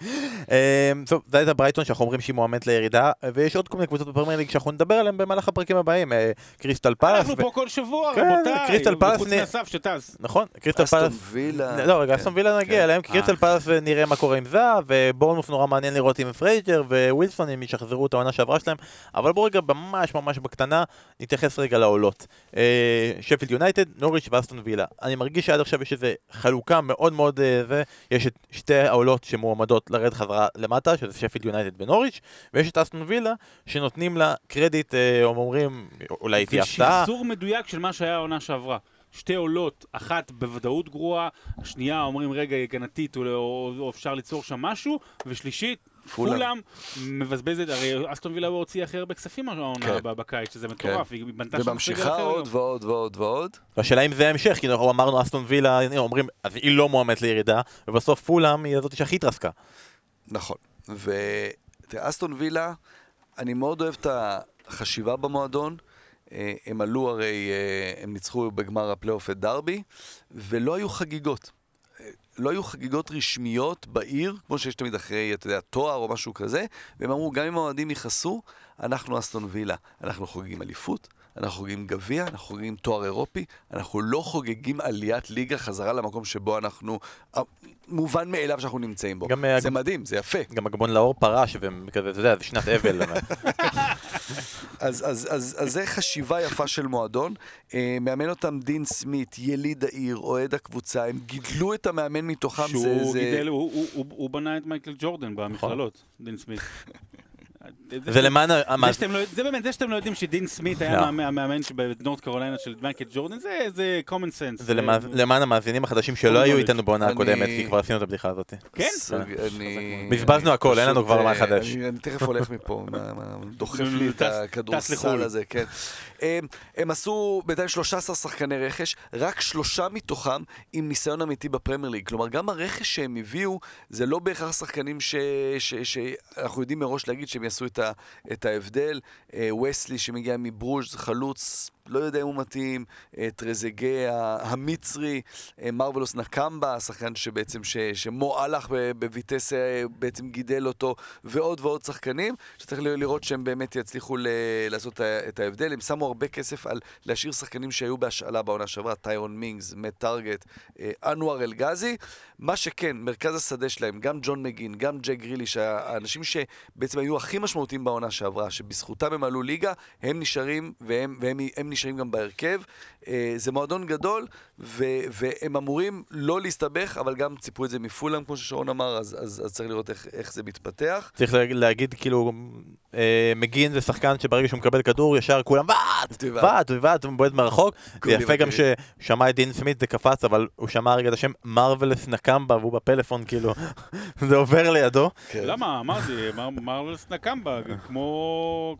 אמ, טוב, זה הייתה ברייטון שאנחנו אומרים שהיא מועמדת לירידה, ויש עוד כל מיני קבוצות בפרמייר ליג שאנחנו נדבר עליהן במהלך הפרקים הבאים. אה, קריסטל פלאס, אנחנו פה כל שבוע, כן, רבותיי. קריסטל פלאס חוץ נ- מאסף שטס. נכון, קריסטל אסטון פלאס, וילה. לא רגע, כן. אסטון וילה נגיע כן. אליהם, כי קריסטל אה. פלאס נראה מה קורה עם זהב, ובורנמות' נורא מעניין לראות עם פרייזר ווילסון אם ישחזרו את העונה שעברה שלהם, אבל בואו רגע ממש ממש בקטנה נתייחס רגע לעולות. אה, שפילד יונייטד, נוריץ' ואסטון וילה. אני מרגיש שעד עכשיו יש איזו חלוקה מאוד מאוד אה, זה, יש את שתי העולות שמועמדות לרדת חזרה למטה, שזה שפילד יונייטד ונוריץ', ויש את אסטון וילה שנותנים לה קרדיט, אה, אומרים, אולי תהיה הפתעה. ושחזור מדויק של מה שהיה העונה שעברה. שתי עולות, אחת בוודאות גרועה, השנייה אומרים רגע הגנתית או, או, או אפשר ליצור שם משהו, ושלישית, פולאם. מבזבזת, הרי אסטון וילה הוציא הכי הרבה כספים העונה כן. בקיץ, שזה מטורף, היא בנתה שם וממשיכה אחר עוד גם. ועוד ועוד ועוד. והשאלה אם זה ההמשך, כי אנחנו אמרנו אסטון וילה, אומרים, אז היא לא מועמדת לירידה, ובסוף פולאם היא הזאת שהכי התרסקה. נכון. ותראה, אסטון וילה, אני מאוד אוהב את החשיבה במועדון. הם עלו הרי, אה, הם ניצחו בגמר הפלייאוף את דרבי, ולא היו חגיגות. לא היו חגיגות רשמיות בעיר, כמו שיש תמיד אחרי, אתה יודע, תואר או משהו כזה, והם אמרו, גם אם האוהדים יכעסו, אנחנו אסטון וילה. אנחנו חוגגים אליפות, אנחנו חוגגים גביע, אנחנו חוגגים תואר אירופי, אנחנו לא חוגגים עליית ליגה חזרה למקום שבו אנחנו, אה, מובן מאליו שאנחנו נמצאים בו. אה, זה גם- מדהים, זה יפה. גם הגבון לאור פרש, וכזה, אתה יודע, זה שנת אבל. אז, אז, אז, אז זה חשיבה יפה של מועדון. אה, מאמן אותם דין סמית, יליד העיר, אוהד הקבוצה, הם גידלו את המאמן מתוכם. שהוא זה, זה... גידל, הוא- הוא- הוא הוא בנה את מייקל ג'ורדן במכללות, דין סמית. זה למען ה- זה, המאז- שאתם לא, זה באמת, זה שאתם לא יודעים שדין סמית היה לא. המאמן- בנורת קרוליינה של מייקל ג'ורדן, זה, common sense. זה למען המאזינים החדשים שלא היו. איתנו בעונה הקודמת, כי כבר עשינו את הבדיחה הזאת. כן? אני... בזבזנו הכל, אין לנו כבר מה אה, לחדש. אני, תכף הולך מפה, דוחף לי את הכדורסל לחו"ל. הזה, כן. הם, עשו בינתיים 13 שחקני רכש, רק שלושה מתוכם עם ניסיון אמיתי בפרמייר ליג. כלומר, גם הרכש שהם הביאו, זה לא בהכרח שחקנים שאנחנו יודעים מראש להגיד שהם יעשו את, ה- את ההבדל. אה, וסלי שמגיע מברוז' זה חלוץ. לא יודע אם הוא מתאים, אה, טרזגה המצרי, אה, מרבלוס נקמבה, השחקן שבעצם, ש- שמו אהלך ב- בויטס אה, בעצם גידל אותו, ועוד ועוד שחקנים, שצריך לראות שהם באמת יצליחו ל- לעשות את ההבדל. הם שמו הרבה כסף על להשאיר שחקנים שהיו בהשאלה בעונה שעברה, טיירון מינגס, מאט טארגט, אה, אנואר אלגזי. מה שכן, מרכז השדה שלהם, גם ג'ון מגין, גם ג'ק גריליש, האנשים שבעצם היו הכי משמעותיים בעונה שעברה, שבזכותם הם עלו ליגה, הם נשארים, והם, והם הם נשארים גם בהרכב. אה, זה מועדון גדול, ו, והם אמורים לא להסתבך, אבל גם ציפו את זה מפולאם, כמו ששרון אמר, אז, אז, אז צריך לראות איך, איך זה מתפתח. צריך להגיד כאילו, אה, מגין זה שחקן שברגע שהוא מקבל כדור, ישר כולם, ואה, ועט, ועט, ועט, הוא בועט מרחוק. זה יפה גם ששמע את דין סמית זה קפץ, אבל הוא שמע רגע את השם מרווילס נקמבה, והוא בפלאפון, כאילו, זה עובר לידו. כן. למה? אמרתי, מרווילס נקמבה,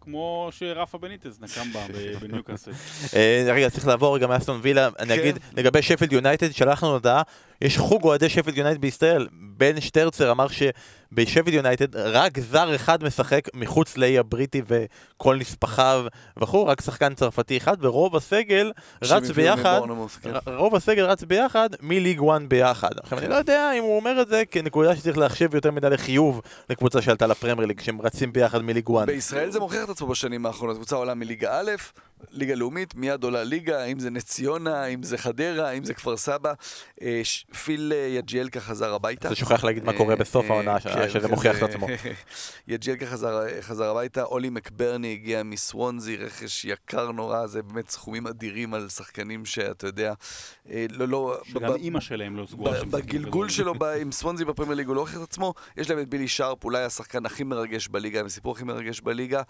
כמו שרפה בניטס נקמבה בניוקאסל. אה, רגע, צריך לעבור רגע מאסטון וילה, אני כן. אגיד, לגבי שפילד יונייטד, שלחנו הודעה, יש חוג אוהדי שפילד יונייטד בישראל, בן שטרצר אמר שבשפילד יונייטד רק זר אחד משחק מחוץ לאי הבריטי וכל נספחיו וכו', רק שחקן צרפתי אחד, ורוב הסגל רץ ביחד, כן. רוב הסגל רץ ביחד מליג 1 ביחד. עכשיו אני לא יודע אם הוא אומר את זה כנקודה שצריך להחשב יותר מדי לחיוב לקבוצה שעלתה לפרמייר ליג, שהם רצים ביחד מליג 1. בישראל זה מוכיח את עצמו בשנים האחרונות, קבוצה עולה מליגה א', ליגה לאומית, מיד עולה ליגה, אם זה נס ציונה, אם זה חדרה, אם זה כפר סבא. אה, פיל אה, יג'יאלקה חזר הביתה. זה שוכח להגיד מה קורה בסוף אה, העונה, כן, שזה מוכיח את עצמו. יג'יאלקה חזר הביתה, אולי מקברני הגיע מסוונזי, רכש יקר נורא, זה באמת סכומים אדירים על שחקנים שאתה יודע, לא, לא... שגם אימא שלהם לא סגורה. בגלגול שלו עם סוונזי בפרמייר ליג הוא לא הוכיח את עצמו, יש להם את בילי שרפ, אולי השחקן הכי מרגש בליגה, עם הסיפור הכי מרגש בליגה.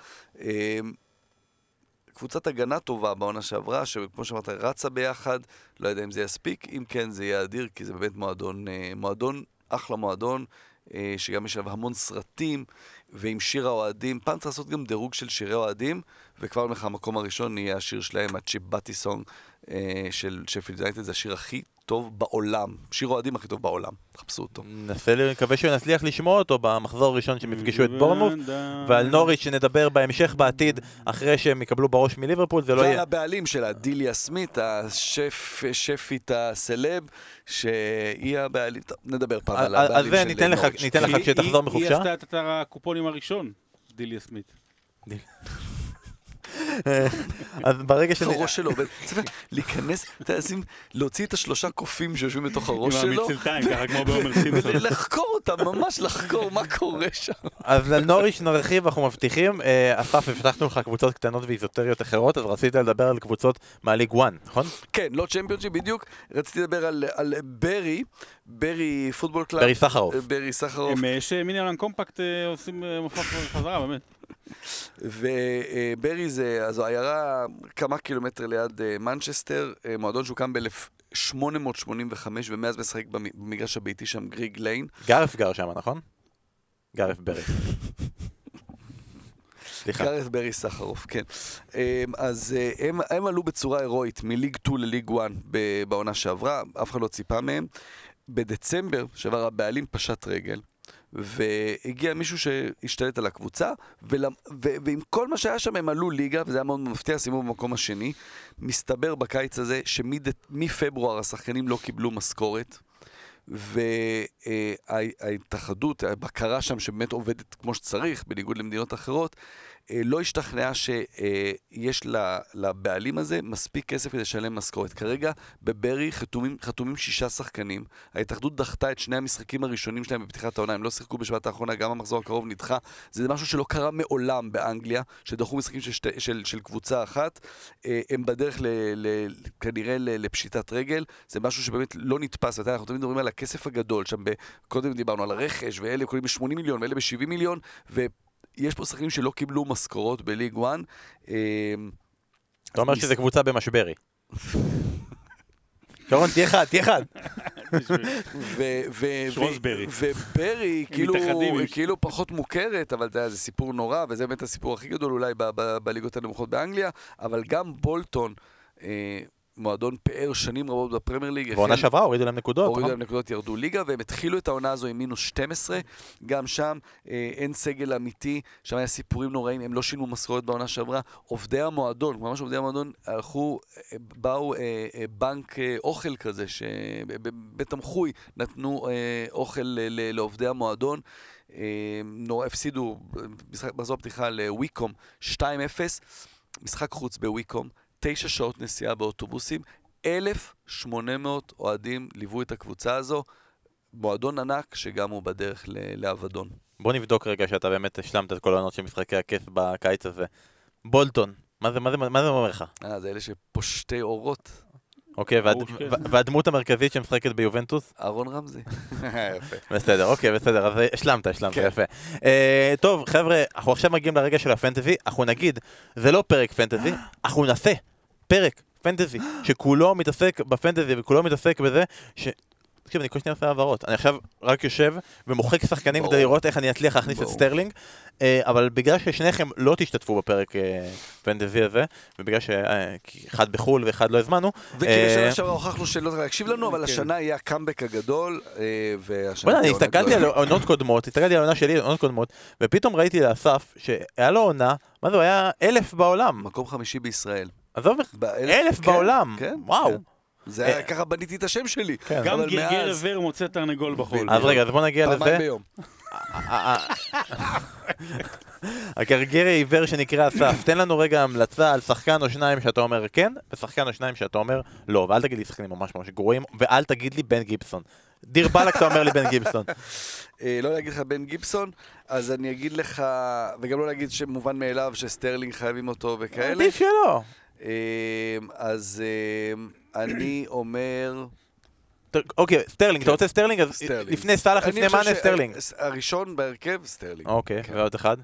קבוצת הגנה טובה בעונה שעברה, שכמו שאמרת, רצה ביחד, לא יודע אם זה יספיק, אם כן זה יהיה אדיר, כי זה באמת מועדון, אה, מועדון, אחלה מועדון, אה, שגם יש עליו המון סרטים, ועם שיר האוהדים, פעם צריך לעשות גם דירוג של שירי אוהדים, וכבר לך המקום הראשון יהיה השיר שלהם, הצ'יפ באטי סונג אה, של שפילד יונייטד, זה השיר הכי טוב בעולם, שיר אוהדים הכי טוב בעולם, תחפשו אותו. ננסה, נקווה שנצליח לשמוע אותו במחזור הראשון שהם יפגשו את בורנמוף, ועל נוריץ' שנדבר בהמשך בעתיד, אחרי שהם יקבלו בראש מליברפול, זה לא יהיה... ועל הבעלים שלה, דיליה סמית, השף, שפית הסלב, שהיא הבעלים, נדבר פעם על הבעלים של נוריץ'. אז ניתן לך כשתחזור מחופשה. היא עשתה את אתר הקופונים הראשון, דיליה סמית. אז ברגע ש... הראש שלו, להיכנס, אתה יודע, להוציא את השלושה קופים שיושבים בתוך הראש שלו. עם המצלתיים, ככה כמו בעומר סימפסון. לחקור אותם, ממש לחקור מה קורה שם. אז על נוריץ' נרחיב, אנחנו מבטיחים. אה, אסף, הבטחנו לך קבוצות קטנות ואיזוטריות אחרות, אז רצית לדבר על קבוצות מה League 1, נכון? כן, לא צ'מפיונשיפ בדיוק. רציתי לדבר על ברי, ברי Football Club. ברי סחרוף. ברי סחרוף. הם יש מינימל קומפקט עושים מופע חזרה, באמת. וברי זה, זו עיירה כמה קילומטר ליד אה, מנצ'סטר, אה, מועדון שהוקם ב-1885 ומאז משחק במגרש הביתי שם גיג ליין. גרף גר שם, נכון? גרף ברי. סליחה. גרף ברי סחרוף, כן. אה, אז הם, הם עלו בצורה הירואית מליג 2 לליג 1 בעונה שעברה, אף אחד לא ציפה מהם. בדצמבר שעבר הבעלים פשט רגל, והגיע מישהו שהשתלט על הקבוצה, ול... ו... ועם כל מה שהיה שם הם עלו ליגה, וזה היה מאוד מפתיע, סיימו במקום השני. מסתבר בקיץ הזה שמפברואר השחקנים לא קיבלו משכורת. וההתאחדות, הבקרה שם שבאמת עובדת כמו שצריך, בניגוד למדינות אחרות, לא השתכנעה שיש לבעלים הזה מספיק כסף כדי לשלם משכורת. כרגע בברי חתומים, חתומים שישה שחקנים. ההתאחדות דחתה את שני המשחקים הראשונים שלהם בפתיחת העונה. הם לא שיחקו בשבת האחרונה, גם המחזור הקרוב נדחה. זה משהו שלא קרה מעולם באנגליה, שדחו משחקים של, שתי, של, של קבוצה אחת. אה, הם בדרך ל, ל, כנראה לפשיטת רגל. זה משהו שבאמת לא נתפס. ואתה, אנחנו תמיד מדברים על הכסף הגדול. שם ב... קודם דיברנו על הרכש, ואלה קוראים ב-80 מיליון, ואלה ב-70 מיליון, ו... יש פה שחקנים שלא קיבלו משכורות בליג 1. אמ, אתה אומר שזו קבוצה במשברי. שרון, תהיה חד, תהיה חד. וברי כאילו, כאילו פחות מוכרת, אבל זה סיפור נורא, וזה באמת הסיפור הכי גדול אולי בליגות הנמוכות באנגליה, אבל גם בולטון... אה, מועדון פאר שנים רבות בפרמייר ליג. בעונה שעברה הורידו להם נקודות, הורידו נכון? להם נקודות, ירדו ליגה, והם התחילו את העונה הזו עם מינוס 12. גם שם אה, אין סגל אמיתי, שם היה סיפורים נוראים, הם לא שילמו משכורת בעונה שעברה. עובדי המועדון, ממש עובדי המועדון, הלכו, אה, באו אה, אה, בנק אה, אוכל כזה, שבבית תמחוי נתנו אה, אוכל לעובדי המועדון. אה, נורא, הפסידו, משחק מחזור הפתיחה לוויקום 2-0, משחק חוץ בוויקום. תשע שעות נסיעה באוטובוסים, 1,800 אוהדים ליוו את הקבוצה הזו, מועדון ענק שגם הוא בדרך לאבדון. בוא נבדוק רגע שאתה באמת השלמת את כל העונות של משחקי הכיף בקיץ הזה. בולטון, מה זה, מה זה, מה זה אומר לך? אה, זה אלה שפושטי אורות. אוקיי, והד-. ו- והדמות המרכזית שמשחקת ביובנטוס? אהרון רמזי. יפה. בסדר, אוקיי, בסדר, אז השלמת, השלמת, כן. יפה. אה, טוב, חבר'ה, אנחנו עכשיו מגיעים לרגע של הפנטזי, אנחנו נגיד, זה לא פרק fantasy, אנחנו נעשה פרק fantasy, שכולו מתעסק ב fantasy וכולו מתעסק בזה, ש... תקשיב, אני כל שניה עושה העברות. אני עכשיו רק יושב ומוחק שחקנים. כדי לראות איך אני אצליח להכניס את. סטרלינג, אה, אבל בגלל ששניכם לא תשתתפו בפרק אה, fantasy הזה, ובגלל שאחד בחו"ל ואחד לא הזמנו, וכי אה, בשנה שעברה הוכחנו שלא צריך להקשיב לנו, אבל כן. השנה יהיה הקאמבק הגדול, אה, והשנה אני עונה הסתכלתי על גדולה. עונות קודמות, הסתכלתי על העונה שלי, על עונות קודמות, ופתאום ראיתי לאסף שהיה לו עונה, מה זה, הוא היה אלף בעולם. מקום חמישי בישראל. עזוב, אלף כן, בעולם. כן, וואו. כן. זה היה, אה, ככה בניתי את השם שלי. גם גרגר עיוור מוצא תרנגול בחול. אז רגע, אז בוא נגיע פעמיים לזה. ביום. הגרגר העיוור שנקרא אסף, תן לנו רגע המלצה על שחקן או שניים שאתה אומר כן, ושחקן או שניים שאתה אומר לא, ואל תגיד לי שחקנים ממש ממש גרועים, ואל תגיד לי בן גיבסון. דיר באלק אתה אומר לי בן גיבסון. אה, לא להגיד לך בן גיבסון, אז אני אגיד לך, וגם לא להגיד שמובן מאליו שסטרלינג חייבים אותו וכאלה. עדיף שלא. אה, אז אה, אני אומר... אוקיי, סטרלינג, אתה רוצה סטרלינג? אז. לפני סאלח, לפני מאנה, סטרלינג. הראשון בהרכב, סטרלינג. אוקיי, כן. ועוד אחד?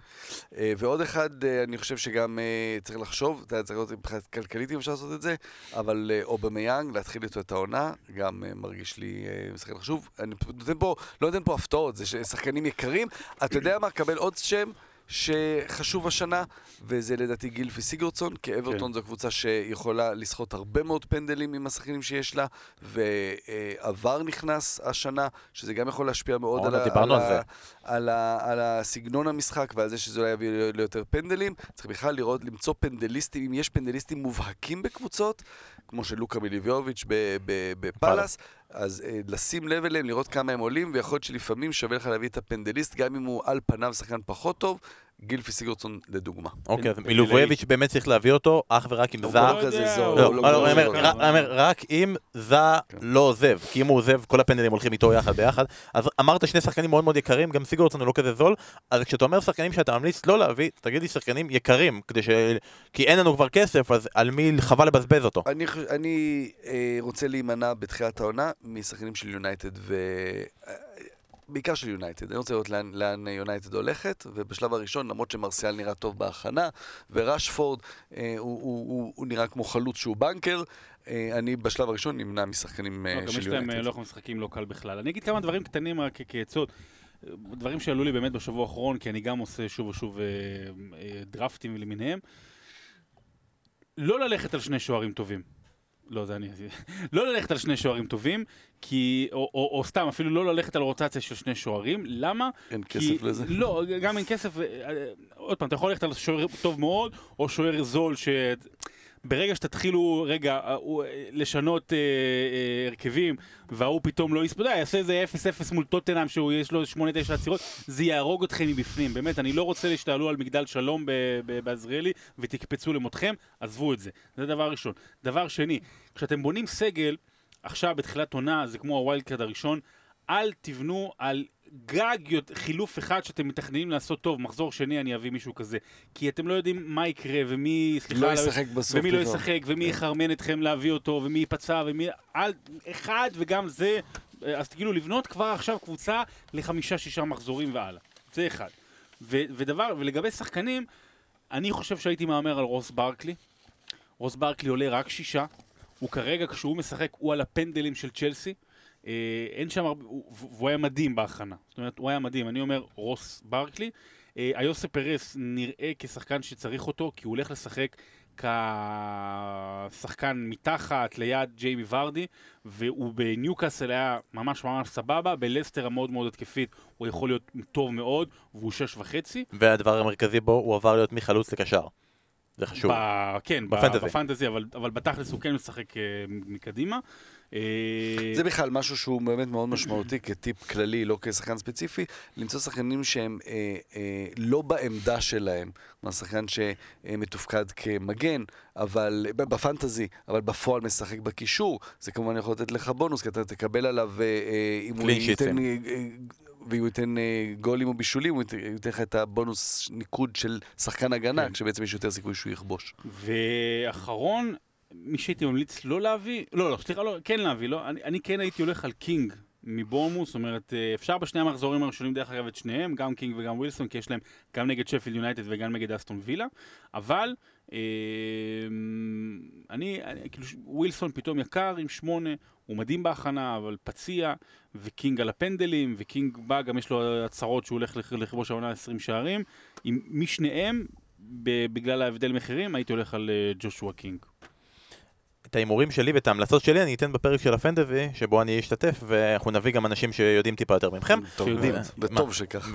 אה, ועוד אחד, אה, אני חושב שגם אה, צריך לחשוב, אתה צריך לראות מבחינת כלכלית אם אפשר לעשות את זה, אבל אובמיאנג, להתחיל איתו את העונה, גם מרגיש לי משחק לחשוב. אני נותן פה, לא נותן פה הפתעות, זה שחקנים יקרים. אתה יודע מה, קבל עוד שם. שחשוב השנה, וזה לדעתי גילפי סיגרצון, כי אברטון זו קבוצה שיכולה לסחוט הרבה מאוד פנדלים עם השחקנים שיש לה, ועבר נכנס השנה, שזה גם יכול להשפיע מאוד על, ה- על, על. ה- על, ה, על הסגנון המשחק ועל זה שזה אולי יביא ליותר פנדלים. צריך בכלל לראות, למצוא פנדליסטים, אם יש פנדליסטים מובהקים בקבוצות, כמו של לוקה מיליביוביץ' ב- בפאלאס, אז אה, לשים לב אליהם, לראות כמה הם עולים, ויכול להיות שלפעמים שווה לך להביא את הפנדליסט, גם אם הוא על פניו שחקן פחות טוב, גילפי סיגרצון לדוגמה. אוקיי, אז פנדלי. מילובויביץ' באמת צריך להביא אותו, אך ורק אם הוא. לא כזה זול, לא, הוא לא לא, אני אומר, זול. רק- אני אומר, רק אם זע כן. לא עוזב, כי אם הוא עוזב, כל הפנדלים הולכים איתו יחד ביחד. אז אמרת שני שחקנים מאוד מאוד יקרים, גם סיגורצון הוא לא כזה זול, אז כשאתה אומר שחקנים שאתה ממליץ לא להביא, תגיד לי שחקנים יקרים, כדי ש... כי אין לנו כבר כסף, אז על מי חבל לבזבז אותו. אני, אה, רוצה להימנע בתחילת העונה משחקנים של יונייטד ו... בעיקר של יונייטד. אני רוצה לראות לאן, לאן יונייטד הולכת, ובשלב הראשון, למרות שמרסיאל נראה טוב בהכנה, וראשפורד, אה, הוא, הוא, הוא, הוא נראה כמו חלוץ שהוא בנקר, אה, אני בשלב הראשון נמנע משחקנים אה, לא, גם של יש להם יונייטד. אה, לוח משחקים לא קל בכלל. אני אגיד כמה דברים קטנים רק כעצות. דברים שעלו לי באמת בשבוע האחרון, כי אני גם עושה שוב ושוב אה, אה, דרפטים למיניהם. לא ללכת על שני שוערים טובים. לא, זה אני. לא ללכת על שני שוערים טובים, כי... או, או, או סתם, אפילו לא ללכת על רוטציה של שני שוערים. למה? אין כי- כסף לזה? לא, גם אין כסף. אה, אה, עוד פעם, אתה יכול ללכת על שוער טוב מאוד, או שוער זול ש... ברגע שתתחילו רגע אה, אה, לשנות אה, הרכבים וההוא פתאום לא יספודה, יעשה איזה 0-0 מול טוטנאם שהוא יש לו 8-9 עצירות, זה יהרוג אתכם מבפנים. באמת, אני לא רוצה שתעלו על מגדל שלום בעזריאלי ותקפצו למותכם, עזבו את זה. זה דבר ראשון. דבר שני, כשאתם בונים סגל, עכשיו בתחילת עונה, זה כמו ה wild card הראשון, אל תבנו על גג חילוף אחד שאתם מתכננים לעשות טוב, מחזור שני אני אביא מישהו כזה. כי אתם לא יודעים מה יקרה ומי, סליחה, לא ישחק בסוף. ומי לא. ישחק, ומי כן. יחרמן אתכם להביא אותו, ומי ייפצע, ומי... אל... אחד וגם זה, אז כאילו לבנות כבר עכשיו קבוצה לחמישה-שישה מחזורים והלאה. זה אחד. ו- ודבר, ולגבי שחקנים, אני חושב שהייתי מהמר על רוס ברקלי. רוס ברקלי עולה רק שישה. הוא כרגע, כשהוא משחק, הוא על הפנדלים של צ'לסי. אה, אין שם הרבה, הוא- והוא היה מדהים בהכנה. זאת אומרת, הוא היה מדהים. אני אומר רוס ברקלי. אה, איוסה פרס נראה כשחקן שצריך אותו, כי הוא הולך לשחק כשחקן מתחת, ליד ג'יימי ורדי, והוא בניוקאסל היה ממש ממש סבבה, בלסטר המאוד מאוד התקפית הוא יכול להיות טוב מאוד, והוא שש וחצי. והדבר המרכזי בו, הוא עבר להיות מחלוץ לקשר. זה חשוב. ב- כן, בפנטזי. בפנטזי, אבל, אבל בתכלס הוא כן משחק אה, מקדימה. אה, זה בכלל משהו שהוא באמת מאוד משמעותי כטיפ כללי, לא כשחקן ספציפי, למצוא שחקנים שהם אה, אה, לא בעמדה שלהם. כלומר, שחקן שמתופקד כמגן, אבל בפנטזי, אבל בפועל משחק בקישור, זה כמובן יכול לתת לך בונוס, כי אתה תקבל עליו, אה, אה, אם הוא ייתן... שיטים. אה, אה, והוא ייתן אה, גולים או בישולים, הוא ייתן לך את הבונוס ניקוד של שחקן הגנה, כן. כשבעצם יש יותר סיכוי שהוא יכבוש. ואחרון, מי שהייתי ממליץ לא להביא, לא, לא, סליחה, לא, כן להביא, לא, אני, אני כן הייתי הולך על קינג מבורנמות', זאת אומרת, אה, אפשר בשני המחזורים הראשונים דרך אגב את שניהם, גם קינג וגם ווילסון, כי יש להם גם נגד שפילד יונייטד וגם נגד אסטון וילה, אבל אה, אני, אני, כאילו, ווילסון פתאום יקר עם שמונה, הוא מדהים בהכנה, אבל פציע, וקינג על הפנדלים, וקינג בא, גם יש לו הצהרות שהוא הולך לכ- לכבוש העונה 20 שערים, עם משניהם, בגלל ההבדל מחירים, הייתי הולך על אה, ג'ושוע קינג. את ההימורים שלי ואת ההמלצות שלי אני אתן בפרק של הפנטזי, שבו אני אשתתף, ואנחנו נביא גם אנשים שיודעים טיפה יותר ממכם. וטוב שכך.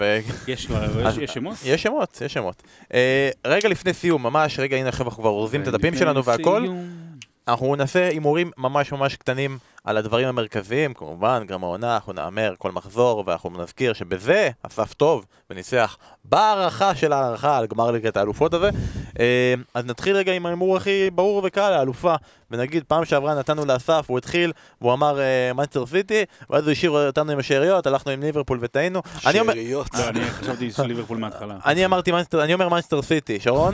יש שמות? יש שמות, יש שמות. אה, רגע לפני סיום, ממש, רגע, הנה עכשיו אנחנו כבר אורזים את הדפים שלנו והכל. אנחנו נעשה הימורים ממש ממש קטנים על הדברים המרכזיים, כמובן, גם העונה, אנחנו נאמר כל מחזור, ואנחנו נזכיר שבזה אסף טוב וניסח בהערכה של ההערכה על גמר ליגת האלופות הזה. אה, אז נתחיל רגע עם ההימור הכי ברור וקל, האלופה. ונגיד, פעם שעברה נתנו לאסף, הוא התחיל, והוא אמר מנצ'סטר סיטי, ואז הוא השאיר אותנו עם השאריות, הלכנו עם ליברפול וטעינו. שאריות. לא, אני חשבתי ליברפול מההתחלה. אני אמרתי אני אומר מנצ'סטר סיטי, שרון?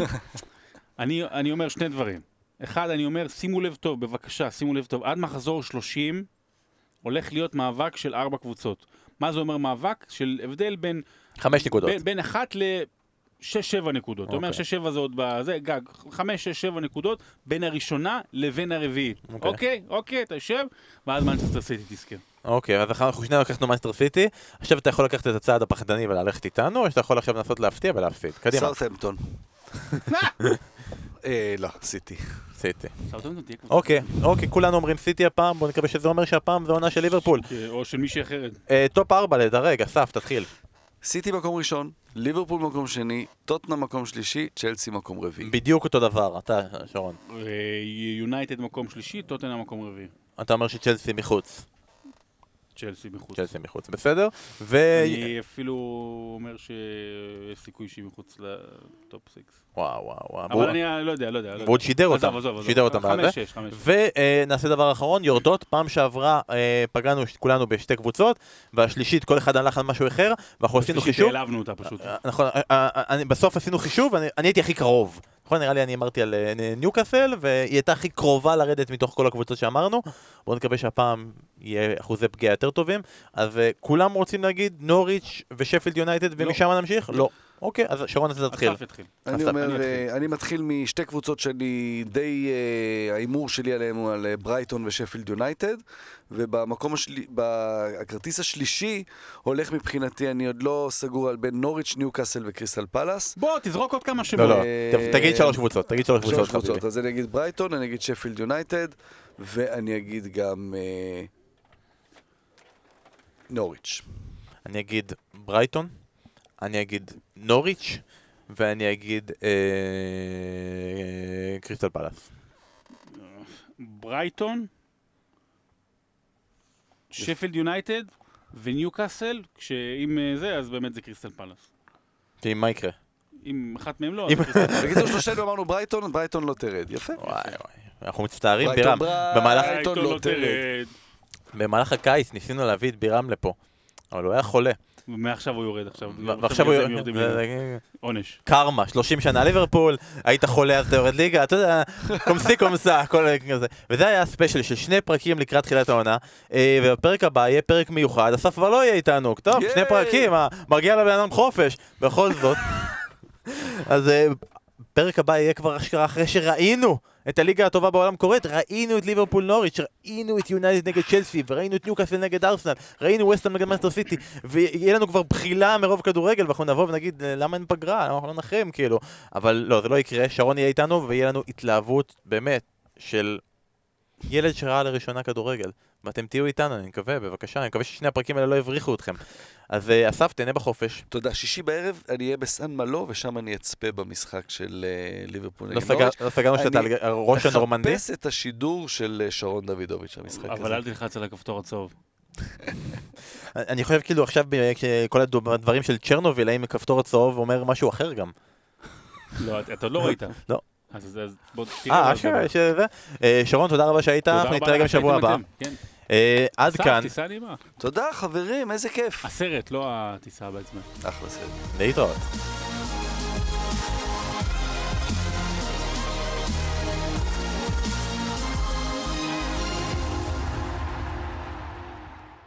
אני, אני אומר שני דברים. אחד, אני אומר, שימו לב טוב, בבקשה, שימו לב טוב, עד מחזור 30 הולך להיות מאבק של ארבע קבוצות. מה זה אומר מאבק? של הבדל בין, חמש נקודות. בין, בין אחת ל-6-7 נקודות. זאת אומרת, אוקיי. 6-7 זה עוד בזה, גג, 5-6-7 נקודות בין הראשונה לבין הרביעית. אוקיי. אוקיי, אוקיי, אתה יושב, ואז מנצ'סטר סיטי תזכה. אוקיי, אז אנחנו שנינו לקחנו מנצ'סטר סיטי, עכשיו אתה יכול לקחת את הצעד הפחדני וללכת איתנו, או שאתה יכול עכשיו לנסות להפתיע ולהפסיד. קדימה, סאות'המפטון. אה, לא, סיטי. סיטי. אוקיי, אוקיי, כולנו אומרים סיטי הפעם, בוא נקווה שזה אומר שהפעם זה עונה של ליברפול. או של מישהי אחרת. אה, top 4 לדרג, אסף, תתחיל. סיטי מקום ראשון, ליברפול מקום שני, טוטנאם מקום שלישי, צ'לסי מקום רביעי. בדיוק אותו דבר, אתה, שרון. אה, יונייטד מקום שלישי, טוטנאם מקום רביעי. אתה אומר שצ'לסי מחוץ. צ'לסי מחוץ. צ'לסי מחוץ, בסדר? ו... אני אפילו אומר שיש סיכוי שהיא מחוץ ל top 6. וואו, וואו, וואו. אבל והוא- אני לא יודע, לא יודע. לא והוא עוד יודע. שידר אותם. שידר אותם חמש, שש, חמש. ונעשה דבר אחרון, יורדות, פעם שעברה אה, פגענו כולנו בשתי קבוצות, והשלישית כל אחד הלך על משהו אחר, ואנחנו עשינו חישוב. שהעלבנו אותה פשוט. אה, נכון, אה, אה, בסוף עשינו חישוב, אני הייתי הכי קרוב. נכון, נראה לי אני אמרתי על אה, ניוקאסל, והיא הייתה הכי קרובה לרדת מתוך כל הקבוצות שאמרנו. בואו נקווה שהפעם יהיה אחוזי פגיעה יותר טובים. אז אה, כולם רוצים להגיד נוריץ' ושפילד יונייטד, לא. ומשם נמשיך? לא. אוקיי, אז שרון אתה תתחיל. אסף יתחיל. אני אומר, אני. אה, אני מתחיל משתי קבוצות שאני די, אה, ההימור שלי עליהן הוא על אה, ברייטון ושפילד יונייטד, ובמקום השלי, בכרטיס השלישי הולך מבחינתי, אני עוד לא סגור על בין נוריץ', ניוקאסל וקריסטל פלאס. בוא, תזרוק עוד כמה לא, שמות. לא, ת- תגיד שלוש קבוצות, תגיד שלוש שלוש קבוצות. קבוצות, חביבי. אז אני אגיד ברייטון, אני אגיד שפילד יונייטד, ואני אגיד גם נוריץ'. אני אגיד ברייטון, אני אגיד נוריץ', ואני אגיד אה, קריסטל פלאס. ברייטון, שפילד יונייטד וניוקאסל, כשאם אה, זה, אז באמת זה קריסטל פלאס. כי מה יקרה? אם אחת מהם לא, אם- אז קריסטל פלאס. בקיצור, שלושתנו אמרנו ברייטון, ברייטון לא תרד. יפה. וואי וואי. אנחנו מצטערים, בירם. ברייטון לא תרד. במהלך הקיץ ניסינו להביא את בירם לפה, אבל הוא היה חולה. ומעכשיו הוא יורד עכשיו. ועכשיו הוא... זה- עונש. קרמה, 30 שנה ליברפול, היית חולה אז אתה יורד ליגה, אתה יודע, קומסי קומסה, הכל כזה. וזה היה הספיישל של שני פרקים לקראת תחילת העונה, אה, ובפרק הבא יהיה פרק מיוחד, אסף כבר לא יהיה איתנו, טוב, שני! פרקים, מה, מגיע לבן אדם חופש, בכל זאת. אז אה, פרק הבא יהיה כבר אשכרה אחרי שראינו את הליגה הטובה בעולם קורית, ראינו את ליברפול נוריץ', ראינו את יונייטד נגד צ'לסי, וראינו את ניוקאסל נגד ארסנל, ראינו ווסטהאם נגד מנצ'סטר סיטי, ויהיה לנו כבר בחילה מרוב כדורגל, ואנחנו נבוא ונגיד, למה אין פגרה, למה אנחנו לא נחים, כאילו. אבל לא, זה לא יקרה, שרון יהיה איתנו, ויהיה לנו התלהבות, באמת, של ילד שראה לראשונה כדורגל. ואתם תהיו איתנו, אני מקווה, בבקשה, אני מקווה ששני הפרקים האלה לא יבריחו אתכם. אז אה, אסף, תהנה בחופש. תודה. שישי בערב אני אהיה בסן מאלו, ושם אני אצפה במשחק של אה, ליברפול לא נגד נוריץ'. לא סגרנו שאתה אני על ראש הנורמנדי? מחפש את השידור של אה, שרון דוידוביץ', המשחק הזה. אבל אל תלחץ על הכפתור הצהוב. אני חושב כאילו עכשיו, כל הדברים של צ'רנוביל, האם כפתור הצהוב אומר משהו אחר גם. לא, אתה- עוד לא ראית. לא. אז בוא תראה. אה, אשכרה, שרון, תודה רבה שהיית, אנחנו נתראה גם לך שבוע שהייתם הבא. אה, עד כאן, טיסה נעימה. תודה, חברים, איזה כיף. הסרט, לא הטיסה בעצמה. אחלה סרט. להתראות.